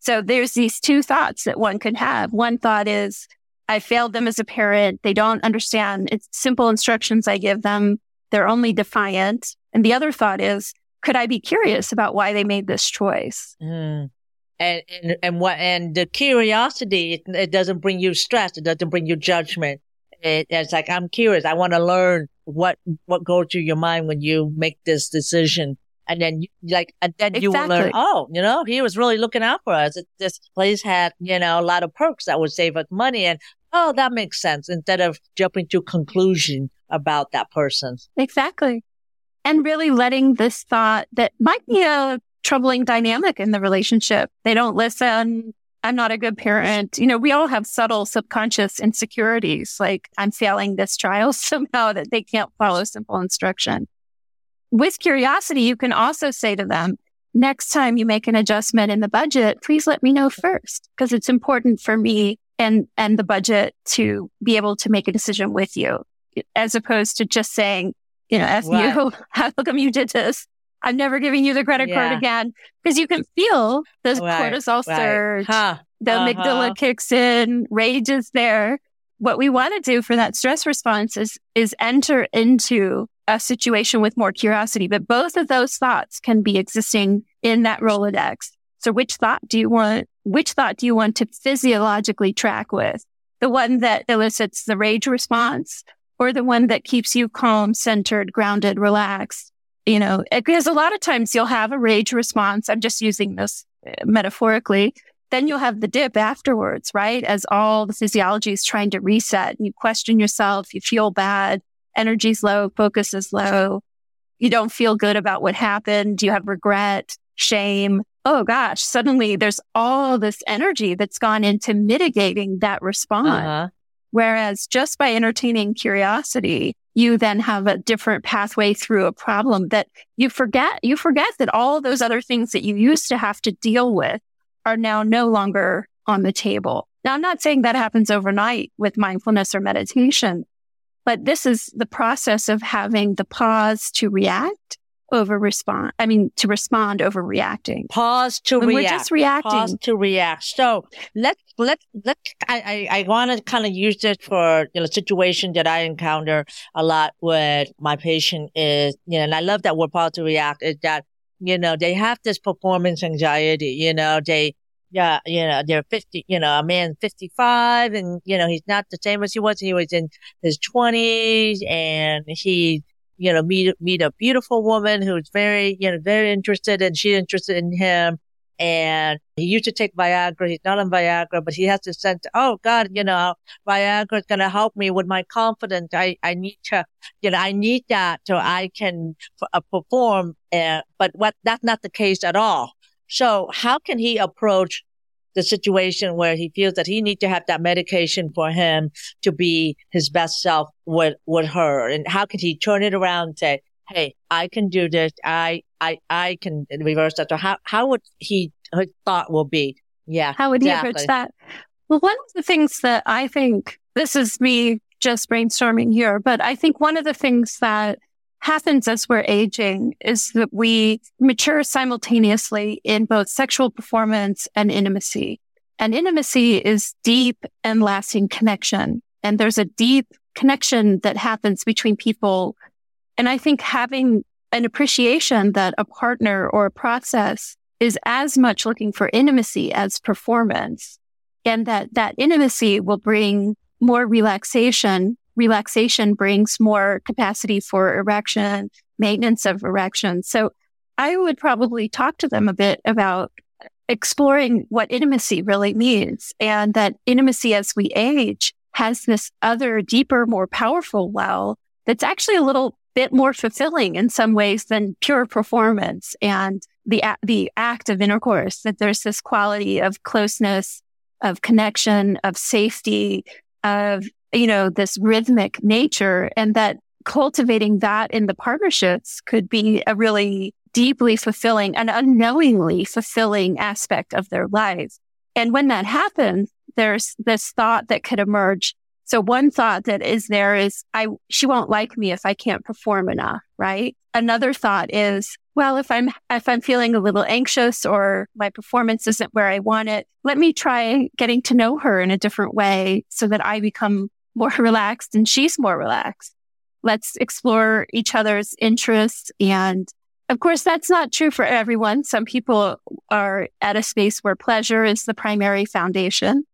So there's these two thoughts that one could have. One thought is, I failed them as a parent. They don't understand. It's simple instructions I give them. They're only defiant. And the other thought is, could I be curious about why they made this choice? Mm. And, and, and what, and the curiosity, it, it, doesn't bring you stress. It doesn't bring you judgment. It, it's like, I'm curious. I want to learn what, what goes through your mind when you make this decision. And then you, like, and then exactly. you will learn, oh, you know, he was really looking out for us. It, this place had, you know, a lot of perks that would save us money. And, oh, that makes sense instead of jumping to conclusion about that person. Exactly and really letting this thought that might be a troubling dynamic in the relationship. They don't listen. I'm not a good parent. You know, we all have subtle subconscious insecurities, like I'm failing this child somehow that they can't follow simple instruction. With curiosity, you can also say to them, next time you make an adjustment in the budget, please let me know first, because it's important for me and, and the budget to be able to make a decision with you, as opposed to just saying, you know, ask right. you, how come you did this? I'm never giving you the credit yeah. card again because you can feel the right. cortisol right. surge. Huh. The uh-huh. amygdala kicks in, rage is there. What we want to do for that stress response is, is enter into a situation with more curiosity. But both of those thoughts can be existing in that Rolodex. So which thought do you want, which thought do you want to physiologically track with? The one that elicits the rage response or the one that keeps you calm, centered, grounded, relaxed. You know, because a lot of times you'll have a rage response. I'm just using this uh, metaphorically. Then you'll have the dip afterwards, right? As all the physiology is trying to reset and you question yourself, you feel bad, energy's low, focus is low. You don't feel good about what happened. You have regret, shame. Oh gosh, suddenly there's all this energy that's gone into mitigating that response. Uh-huh. Whereas just by entertaining curiosity, you then have a different pathway through a problem that you forget. You forget that all those other things that you used to have to deal with are now no longer on the table. Now, I'm not saying that happens overnight with mindfulness or meditation, but this is the process of having the pause to react over respond. I mean, to respond over reacting. Pause to when react. We're just reacting. Pause to react. So let's let let I I, I want to kind of use this for you know situation that I encounter a lot with my patient is you know and I love that word pause to react is that you know they have this performance anxiety. You know they yeah, you know, they're 50, you know, a man 55 and, you know, he's not the same as he was. He was in his 20s and he you know, meet, meet a beautiful woman who's very, you know, very interested and she's interested in him. and he used to take Viagra. He's not on Viagra, but he has to sense, oh God, you know, Viagra is going to help me with my confidence. I, I need to, you know, I need that so I can uh, perform. Uh, but what, that's not the case at all. So how can he approach the situation where he feels that he needs to have that medication for him to be his best self with, with her? And how can he turn it around and say, Hey, I can do this. I, I, I can reverse that. So how, how would he, his thought will be? Yeah. How would exactly. he approach that? Well, one of the things that I think this is me just brainstorming here, but I think one of the things that happens as we're aging is that we mature simultaneously in both sexual performance and intimacy. And intimacy is deep and lasting connection. And there's a deep connection that happens between people. And I think having an appreciation that a partner or a process is as much looking for intimacy as performance and that that intimacy will bring more relaxation relaxation brings more capacity for erection, maintenance of erection. So I would probably talk to them a bit about exploring what intimacy really means and that intimacy as we age has this other deeper, more powerful well that's actually a little bit more fulfilling in some ways than pure performance and the, the act of intercourse, that there's this quality of closeness, of connection, of safety, of you know, this rhythmic nature and that cultivating that in the partnerships could be a really deeply fulfilling and unknowingly fulfilling aspect of their lives. And when that happens, there's this thought that could emerge. So one thought that is there is, I, she won't like me if I can't perform enough, right? Another thought is, well, if I'm, if I'm feeling a little anxious or my performance isn't where I want it, let me try getting to know her in a different way so that I become more relaxed and she's more relaxed. Let's explore each other's interests. And of course, that's not true for everyone. Some people are at a space where pleasure is the primary foundation.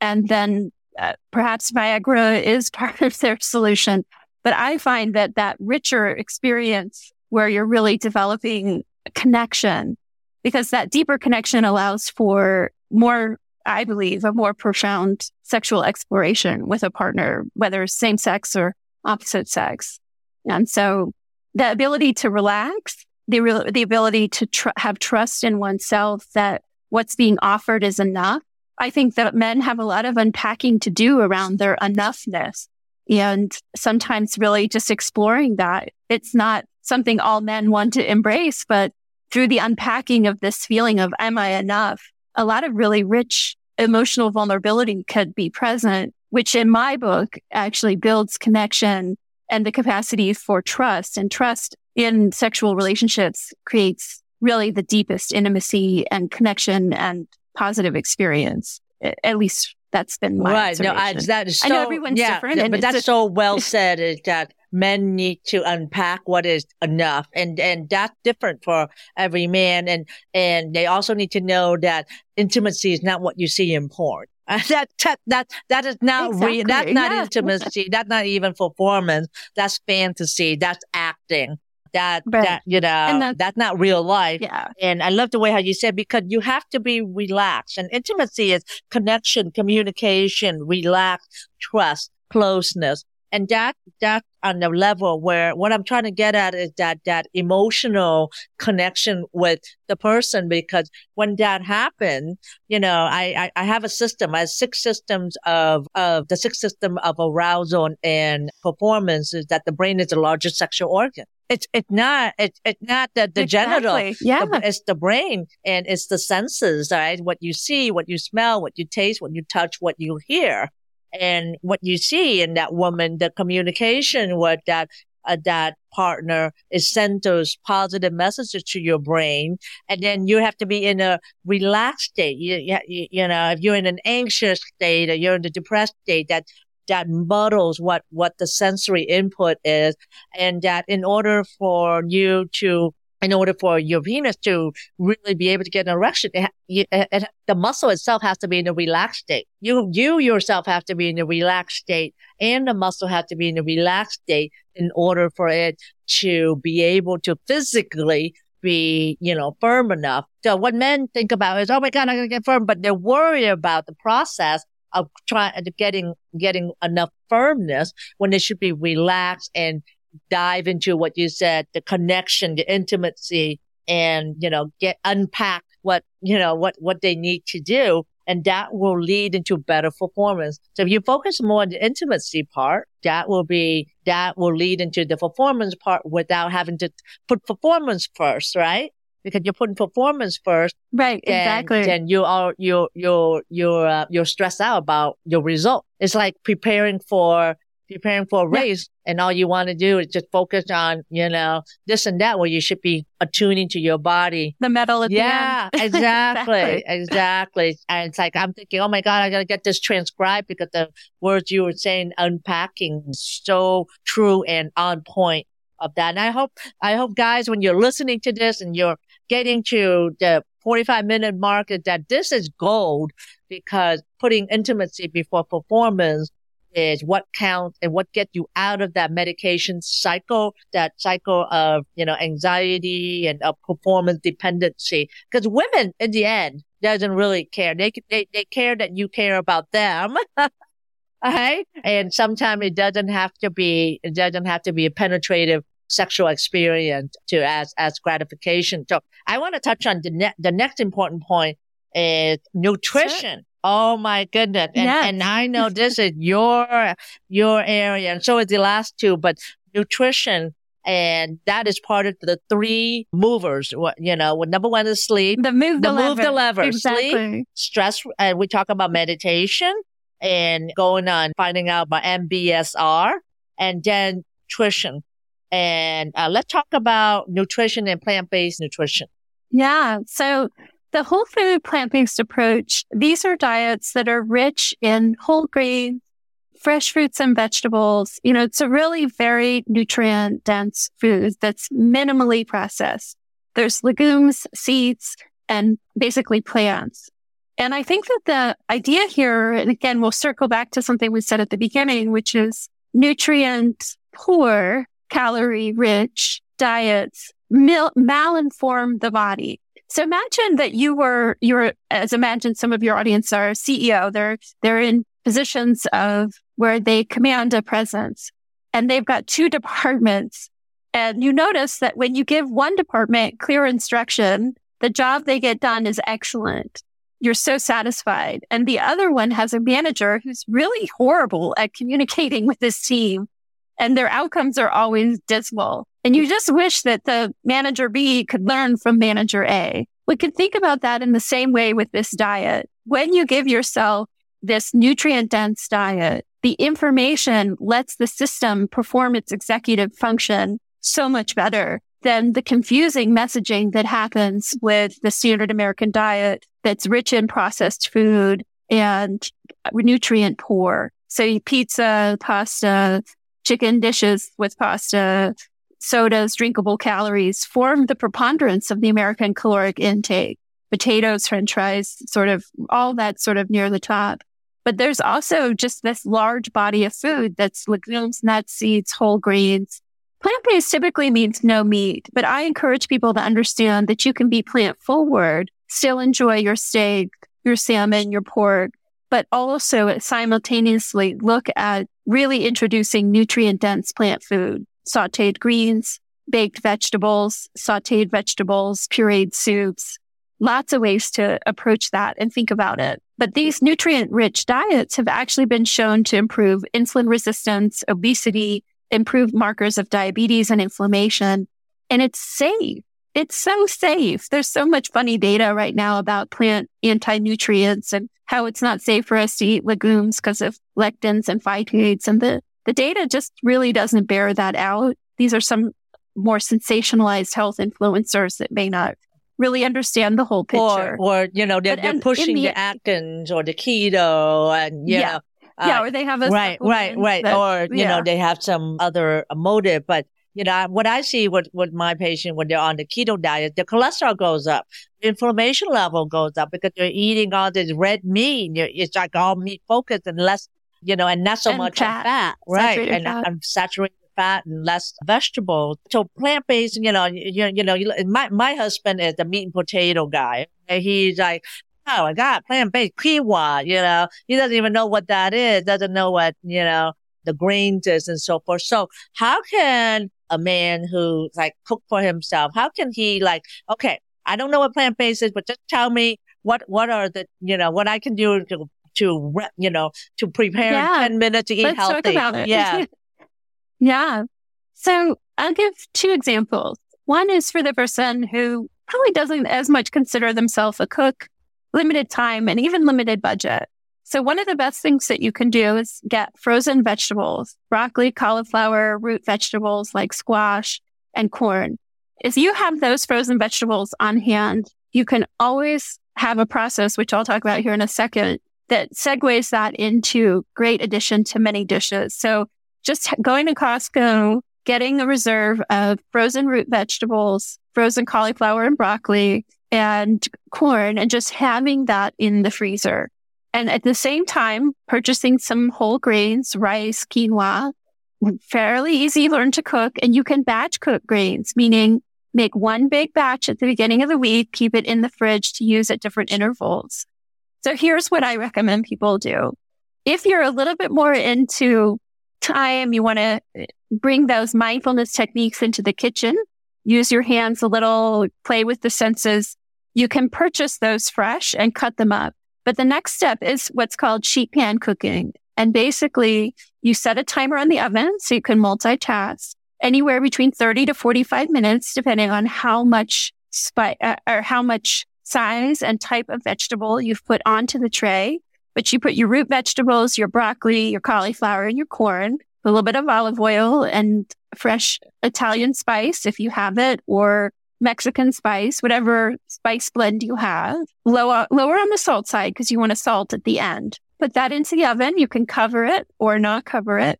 And then uh, perhaps Viagra is part of their solution. But I find that that richer experience where you're really developing connection, because that deeper connection allows for more I believe, a more profound sexual exploration with a partner, whether same sex or opposite sex. And so the ability to relax, the, re- the ability to tr- have trust in oneself that what's being offered is enough. I think that men have a lot of unpacking to do around their enoughness and sometimes really just exploring that. It's not something all men want to embrace, but through the unpacking of this feeling of, am I enough? a lot of really rich emotional vulnerability could be present, which in my book actually builds connection and the capacity for trust and trust in sexual relationships creates really the deepest intimacy and connection and positive experience. At least that's been my right. No, I, that is so, I know everyone's yeah, different, but that's so well said. Is that men need to unpack what is enough, and and that's different for every man, and and they also need to know that intimacy is not what you see in porn. that, that that that is not exactly. real. That's not yeah. intimacy. That's not even performance. That's fantasy. That's acting that right. that you know that's, that's, not real life. Yeah. And I love the way how you said because you have to be relaxed. And intimacy is connection, communication, relaxed, trust, closeness. And that, that on the level where what I'm trying to get at is that, that emotional connection with the person. Because when that happens, you know, I, I, I have a system, I have six systems of, of the six system of arousal and performance is that the brain is the largest sexual organ. It's it's not it's it's not the, the exactly. genital. Yeah. The, it's the brain and it's the senses, right? What you see, what you smell, what you taste, what you touch, what you hear. And what you see in that woman, the communication with that uh, that partner is send those positive messages to your brain. And then you have to be in a relaxed state. You, you, you know, if you're in an anxious state or you're in a depressed state, that that muddles what, what the sensory input is. And that in order for you to, in order for your penis to really be able to get an erection, it, it, it, the muscle itself has to be in a relaxed state. You, you yourself have to be in a relaxed state and the muscle has to be in a relaxed state in order for it to be able to physically be, you know, firm enough. So what men think about is, oh my God, I'm going to get firm, but they're worried about the process of trying, to getting, getting enough firmness when they should be relaxed and dive into what you said, the connection, the intimacy and, you know, get unpack what, you know, what, what they need to do. And that will lead into better performance. So if you focus more on the intimacy part, that will be, that will lead into the performance part without having to put performance first, right? Because you're putting performance first. Right. Then, exactly. Then you are, you're, you're, you're, uh, you're stressed out about your result. It's like preparing for preparing for a race yeah. and all you want to do is just focus on, you know, this and that where you should be attuning to your body. The medal at yeah, the end. exactly, exactly. Exactly. And it's like, I'm thinking, oh my God, I got to get this transcribed because the words you were saying, unpacking, so true and on point of that. And I hope, I hope guys, when you're listening to this and you're getting to the 45 minute mark, that this is gold because putting intimacy before performance is what counts and what gets you out of that medication cycle, that cycle of, you know, anxiety and of performance dependency. Because women in the end doesn't really care. They, they, they care that you care about them. okay. And sometimes it doesn't have to be, it doesn't have to be a penetrative sexual experience to as, as gratification. So I want to touch on the, ne- the next important point is nutrition. Sure. Oh my goodness. And, yes. and I know this is your, your area and so is the last two, but nutrition and that is part of the three movers. You know, number one is sleep. The move the, the lever. move the lever. Exactly. Sleep, stress. And we talk about meditation and going on finding out about MBSR and then nutrition. And uh, let's talk about nutrition and plant based nutrition. Yeah. So the whole food plant based approach, these are diets that are rich in whole grains, fresh fruits and vegetables. You know, it's a really very nutrient dense food that's minimally processed. There's legumes, seeds, and basically plants. And I think that the idea here, and again, we'll circle back to something we said at the beginning, which is nutrient poor, calorie rich diets mal- malinform the body. So imagine that you were, you're, as imagine some of your audience are CEO. They're, they're in positions of where they command a presence and they've got two departments. And you notice that when you give one department clear instruction, the job they get done is excellent. You're so satisfied. And the other one has a manager who's really horrible at communicating with his team and their outcomes are always dismal. And you just wish that the manager B could learn from manager A. We could think about that in the same way with this diet. When you give yourself this nutrient dense diet, the information lets the system perform its executive function so much better than the confusing messaging that happens with the standard American diet that's rich in processed food and nutrient poor. So pizza, pasta, chicken dishes with pasta, sodas, drinkable calories form the preponderance of the American caloric intake. Potatoes, french fries, sort of all that sort of near the top. But there's also just this large body of food that's legumes, nuts, seeds, whole grains. Plant-based typically means no meat, but I encourage people to understand that you can be plant forward, still enjoy your steak, your salmon, your pork, but also simultaneously look at really introducing nutrient dense plant food, sauteed greens, baked vegetables, sauteed vegetables, pureed soups, lots of ways to approach that and think about it. But these nutrient rich diets have actually been shown to improve insulin resistance, obesity, improve markers of diabetes and inflammation. And it's safe. It's so safe. There's so much funny data right now about plant anti-nutrients and how it's not safe for us to eat legumes because of lectins and phytates. And the, the data just really doesn't bear that out. These are some more sensationalized health influencers that may not really understand the whole picture. Or, or you know, they're, they're pushing the, the, Atkins or the keto and, you yeah. know. Uh, yeah, or they have a right, right, right, that, or you yeah. know they have some other motive. But you know, what I see with, with my patient when they're on the keto diet, the cholesterol goes up, inflammation level goes up because they're eating all this red meat. It's like all meat focused and less, you know, and not so and much fat, fat, right? And fat. I'm saturated fat and less vegetables. So plant based, you know, you, you know, my, my husband is the meat and potato guy. And He's like, oh my God, plant based quinoa, you know, he doesn't even know what that is, doesn't know what, you know, the grains is and so forth. So how can a man who like cook for himself, how can he like, okay, I don't know what plant based is, but just tell me what, what are the, you know, what I can do to, to, you know, to prepare yeah. 10 minutes to eat Let's healthy. Talk about it. Yeah. yeah. So I'll give two examples. One is for the person who probably doesn't as much consider themselves a cook, limited time and even limited budget. So one of the best things that you can do is get frozen vegetables, broccoli, cauliflower, root vegetables like squash and corn. If you have those frozen vegetables on hand, you can always have a process, which I'll talk about here in a second, that segues that into great addition to many dishes. So just going to Costco, getting a reserve of frozen root vegetables, frozen cauliflower and broccoli and corn and just having that in the freezer. And at the same time, purchasing some whole grains, rice, quinoa, fairly easy learn to cook. And you can batch cook grains, meaning make one big batch at the beginning of the week, keep it in the fridge to use at different intervals. So here's what I recommend people do. If you're a little bit more into time, you want to bring those mindfulness techniques into the kitchen, use your hands a little, play with the senses. You can purchase those fresh and cut them up. But the next step is what's called sheet pan cooking. And basically you set a timer on the oven so you can multitask anywhere between 30 to 45 minutes, depending on how much spice uh, or how much size and type of vegetable you've put onto the tray. But you put your root vegetables, your broccoli, your cauliflower and your corn, a little bit of olive oil and fresh Italian spice if you have it, or Mexican spice, whatever spice blend you have. Lower, lower on the salt side because you want to salt at the end. Put that into the oven. You can cover it or not cover it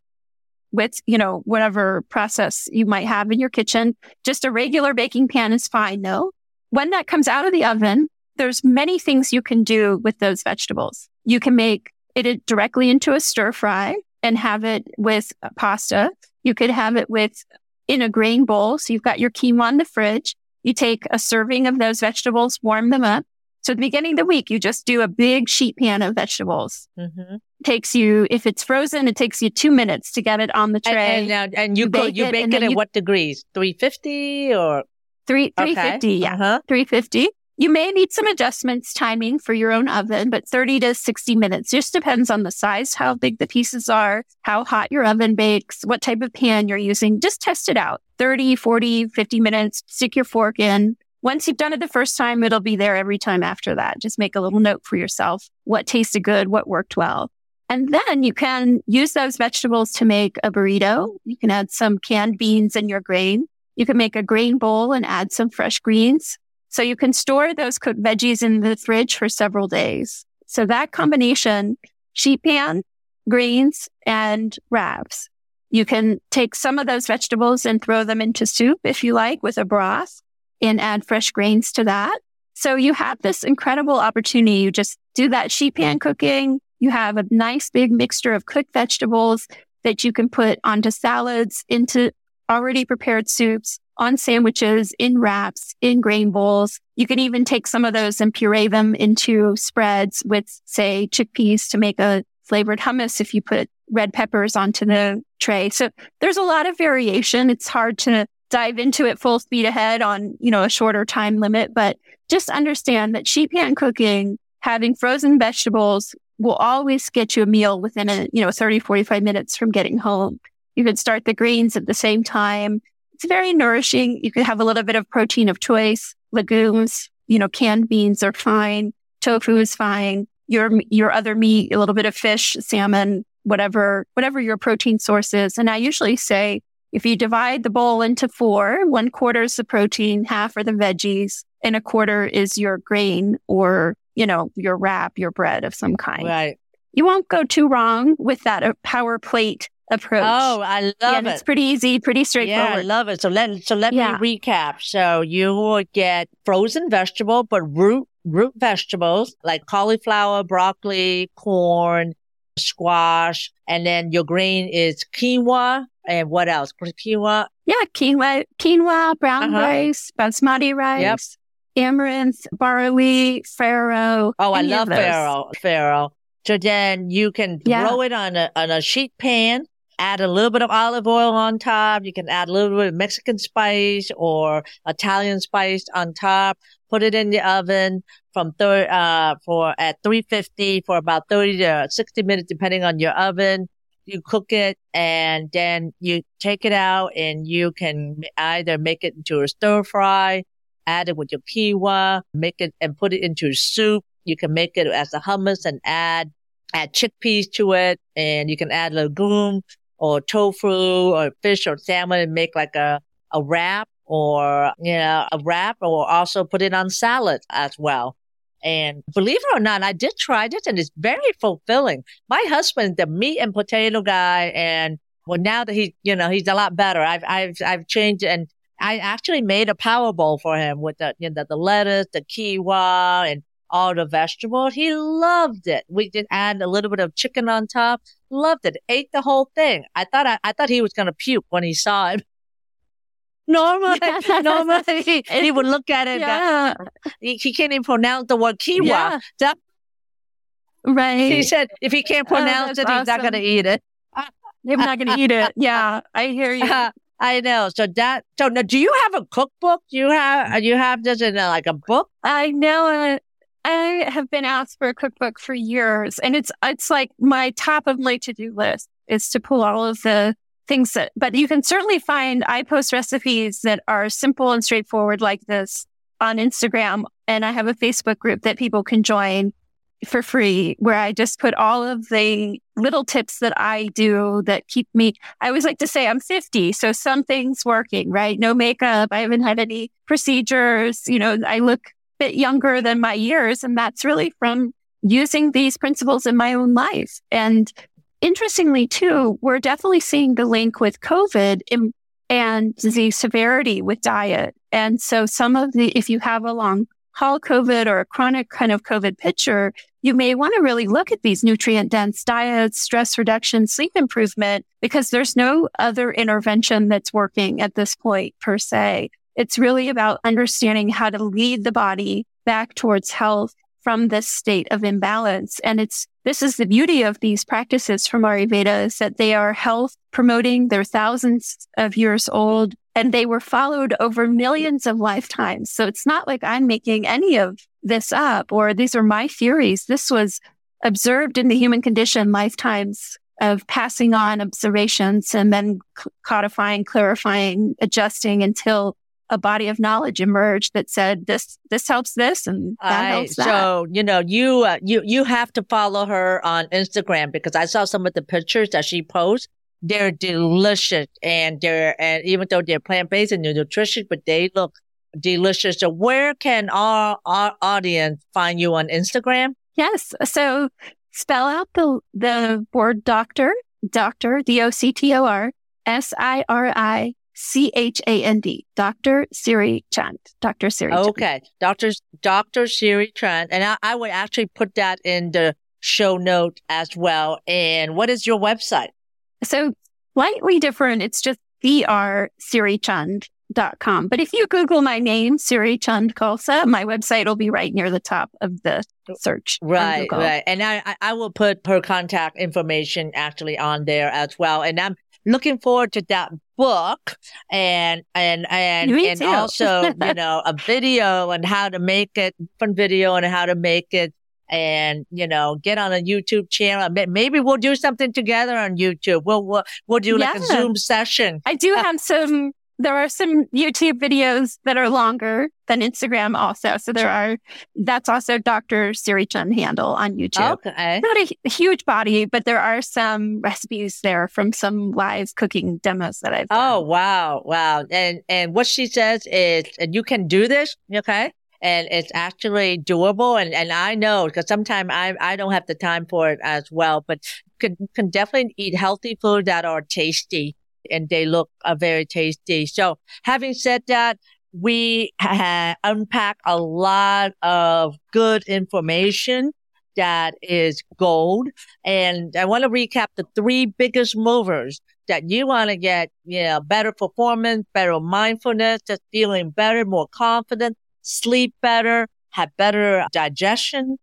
with, you know, whatever process you might have in your kitchen. Just a regular baking pan is fine. No. When that comes out of the oven, there's many things you can do with those vegetables. You can make it directly into a stir fry and have it with pasta. You could have it with in a grain bowl. So you've got your quinoa in the fridge. You take a serving of those vegetables, warm them up. So at the beginning of the week, you just do a big sheet pan of vegetables. Mm-hmm. Takes you, if it's frozen, it takes you two minutes to get it on the tray. And, and, and you, you bake, you bake it, it at you, what degrees? 350 or? Three, 350, okay. yeah. Uh-huh. 350. You may need some adjustments timing for your own oven, but 30 to 60 minutes just depends on the size, how big the pieces are, how hot your oven bakes, what type of pan you're using. Just test it out. 30, 40, 50 minutes, stick your fork in. Once you've done it the first time, it'll be there every time after that. Just make a little note for yourself. What tasted good? What worked well? And then you can use those vegetables to make a burrito. You can add some canned beans in your grain. You can make a grain bowl and add some fresh greens. So you can store those cooked veggies in the fridge for several days. So that combination, sheet pan, greens, and wraps. You can take some of those vegetables and throw them into soup if you like with a broth and add fresh grains to that. So you have this incredible opportunity. You just do that sheet pan cooking. You have a nice big mixture of cooked vegetables that you can put onto salads, into already prepared soups, on sandwiches, in wraps, in grain bowls. You can even take some of those and puree them into spreads with, say, chickpeas to make a flavored hummus if you put red peppers onto the tray. So there's a lot of variation. It's hard to dive into it full speed ahead on, you know, a shorter time limit, but just understand that sheet pan cooking, having frozen vegetables will always get you a meal within a, you know, 30, 45 minutes from getting home. You could start the greens at the same time. It's very nourishing. You could have a little bit of protein of choice, legumes, you know, canned beans are fine. Tofu is fine. Your, your other meat, a little bit of fish, salmon, whatever, whatever your protein source is. And I usually say, if you divide the bowl into four, one quarter is the protein, half are the veggies, and a quarter is your grain or, you know, your wrap, your bread of some kind. Right. You won't go too wrong with that uh, power plate approach. Oh, I love yeah, it. It's pretty easy, pretty straightforward. Yeah, I love it. So let so let yeah. me recap. So you will get frozen vegetable, but root root vegetables like cauliflower, broccoli, corn, squash, and then your grain is quinoa, and what else? Quinoa. Yeah, quinoa, quinoa, brown Uh-huh. rice, basmati rice, amaranth, barley, farro. Oh, I love farro. Farro. So then you can Yeah. throw it on a on a sheet pan. Add a little bit of olive oil on top. You can add a little bit of Mexican spice or Italian spice on top. Put it in the oven from thir- uh for at 350 for about 30 to 60 minutes, depending on your oven. You cook it and then you take it out and you can either make it into a stir fry, add it with your quinoa, make it and put it into soup. You can make it as a hummus and add, add chickpeas to it and you can add legume or tofu or fish or salmon and make like a, a wrap or, you know, a wrap or also put it on salad as well. And believe it or not, I did try this and it's very fulfilling. My husband, the meat and potato guy, and well, now that he, you know, he's a lot better. I've, I've, I've changed and I actually made a power bowl for him with the, you know, the lettuce, the quinoa and all the vegetables. He loved it. We did add a little bit of chicken on top. Loved it. Ate the whole thing. I thought, I, I thought he was going to puke when he saw it. Normally, normally he, he would look at it. Uh, yeah, He, he can't even pronounce the word quinoa. Yeah. That- right. he said if he can't Oh, pronounce that's it, he's not going to eat it. I'm not going to eat it. Yeah, I hear you. I know. So that. So now, do you have a cookbook? Do you have? Uh, you have this in a, like a book? I know. Uh, I have been asked for a cookbook for years, and it's it's like my top of my to do list is to pull all of the things that. But you can certainly find. I post recipes that are simple and straightforward like this on Instagram, and I have a Facebook group that people can join for free, where I just put all of the little tips that I do that keep me. I always like to say I'm 50, so something's working, right? No makeup. I haven't had any procedures. You know, I look bit younger than my years, and that's really from using these principles in my own life. And interestingly, too, we're definitely seeing the link with COVID in, and the severity with diet. And so some of the, if you have a long haul COVID or a chronic kind of COVID picture, you may want to really look at these nutrient dense diets, stress reduction, sleep improvement, because there's no other intervention that's working at this point per se. It's really about understanding how to lead the body back towards health from this state of imbalance. And it's, this is the beauty of these practices from Ayurveda is that they are health promoting. They're thousands of years old and they were followed over millions of lifetimes. So it's not like I'm making any of this up or these are my theories. This was observed in the human condition lifetimes of passing on observations and then codifying, clarifying, adjusting until a body of knowledge emerged that said this this helps this and that I, helps that. so you know you uh, you you have to follow her on Instagram because I saw some of the pictures that she posts. They're delicious and they're and even though they're plant based and they're nutritious, but they look delicious. So where can our our audience find you on Instagram? Yes. So spell out the the word doctor, doctor, D O C T O R S I R I C H A N D, Dr. Siri Chand. Dr. Siri Chand. Okay, Doctor Doctor Siri Trent, and I, I would actually put that in the show note as well. And what is your website? So slightly different. It's just drsirichand.com. But if you Google my name, Siri Chand Khalsa, my website will be right near the top of the search. Right, right. And I, I- I will put her contact information actually on there as well. And I'm looking forward to that book and and and Me and too. also you know a video and how to make it fun video and how to make it and you know get on a YouTube channel. Maybe we'll do something together on YouTube. We'll we'll, we'll do like a Zoom session. I do have some, there are some YouTube videos that are longer than Instagram also. So there are, that's also Dr. Siri Chand handle on YouTube. Okay. Not a, huge body, but there are some recipes there from some live cooking demos that I've oh, done. Oh wow, wow. And and what she says is and you can do this, okay? And it's actually doable and, and I know because sometimes I I don't have the time for it as well, but can can definitely eat healthy food that are tasty and they look uh, very tasty. So having said that, we unpack a lot of good information that is gold. And I want to recap the three biggest movers that you want to get, you know, better performance, better mindfulness, just feeling better, more confident, sleep better, have better digestion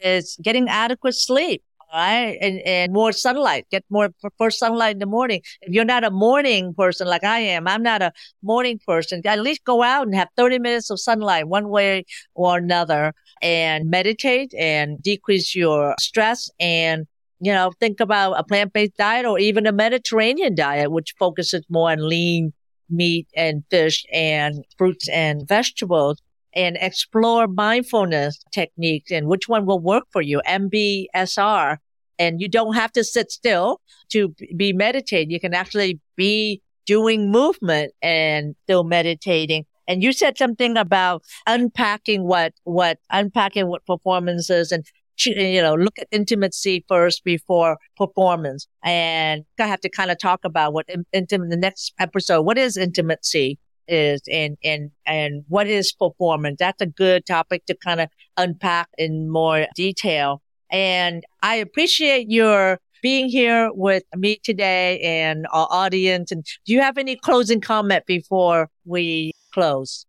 is getting adequate sleep. Right. And, and more sunlight, get more first sunlight in the morning. If you're not a morning person like I am, I'm not a morning person. At least go out and have 30 minutes of sunlight one way or another and meditate and decrease your stress and you know, think about a plant-based diet or even a Mediterranean diet, which focuses more on lean meat and fish and fruits and vegetables and explore mindfulness techniques and which one will work for you. MBSR. And you don't have to sit still to be meditating. You can actually be doing movement and still meditating. And you said something about unpacking what, what, unpacking what performances and you know, look at intimacy first before performance. And I have to kind of talk about what intimate, the next episode, what is intimacy is and, and, and what is performance? That's a good topic to kind of unpack in more detail. And I appreciate your being here with me today and our audience. And do you have any closing comment before we close?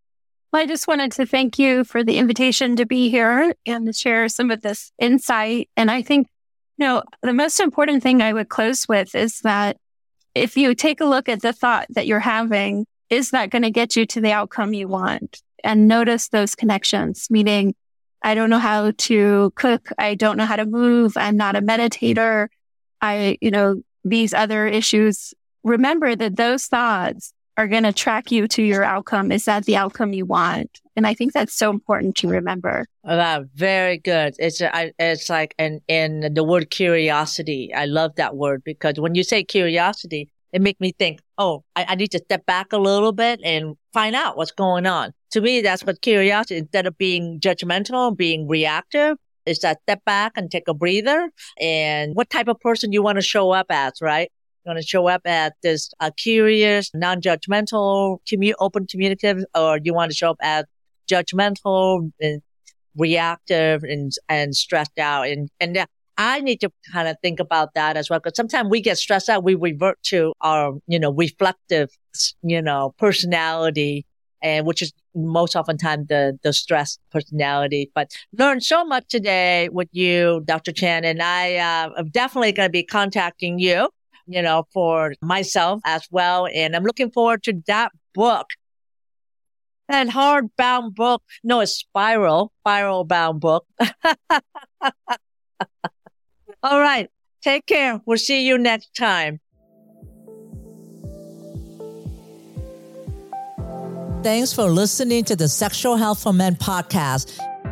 Well, I just wanted to thank you for the invitation to be here and to share some of this insight. And I think, you know, the most important thing I would close with is that if you take a look at the thought that you're having, is that going to get you to the outcome you want? And notice those connections, meaning, I don't know how to cook. I don't know how to move. I'm not a meditator. I, you know, these other issues. Remember that those thoughts are going to track you to your outcome. Is that the outcome you want? And I think that's so important to remember. Oh, wow, very good. It's uh, it's like in in the word curiosity. I love that word because when you say curiosity, it makes me think, oh, I, I need to step back a little bit and find out what's going on. To me, that's what curiosity. Instead of being judgmental, being reactive, is that step back and take a breather and what type of person you want to show up as, right? You want to show up at this uh, curious, non-judgmental, commu- open communicative, or you want to show up as judgmental and reactive and, and stressed out. And, and I need to kind of think about that as well. Cause sometimes we get stressed out. We revert to our, you know, reflective, you know, personality and which is most oftentimes the, the stress personality, but learned so much today with you, Dr. Chand. And I, uh, am definitely going to be contacting you you know, for myself as well. And I'm looking forward to that book. That hardbound book. No, it's spiral, spiral bound book. All right. Take care. We'll see you next time. Thanks for listening to the Sexual Health for Men podcast.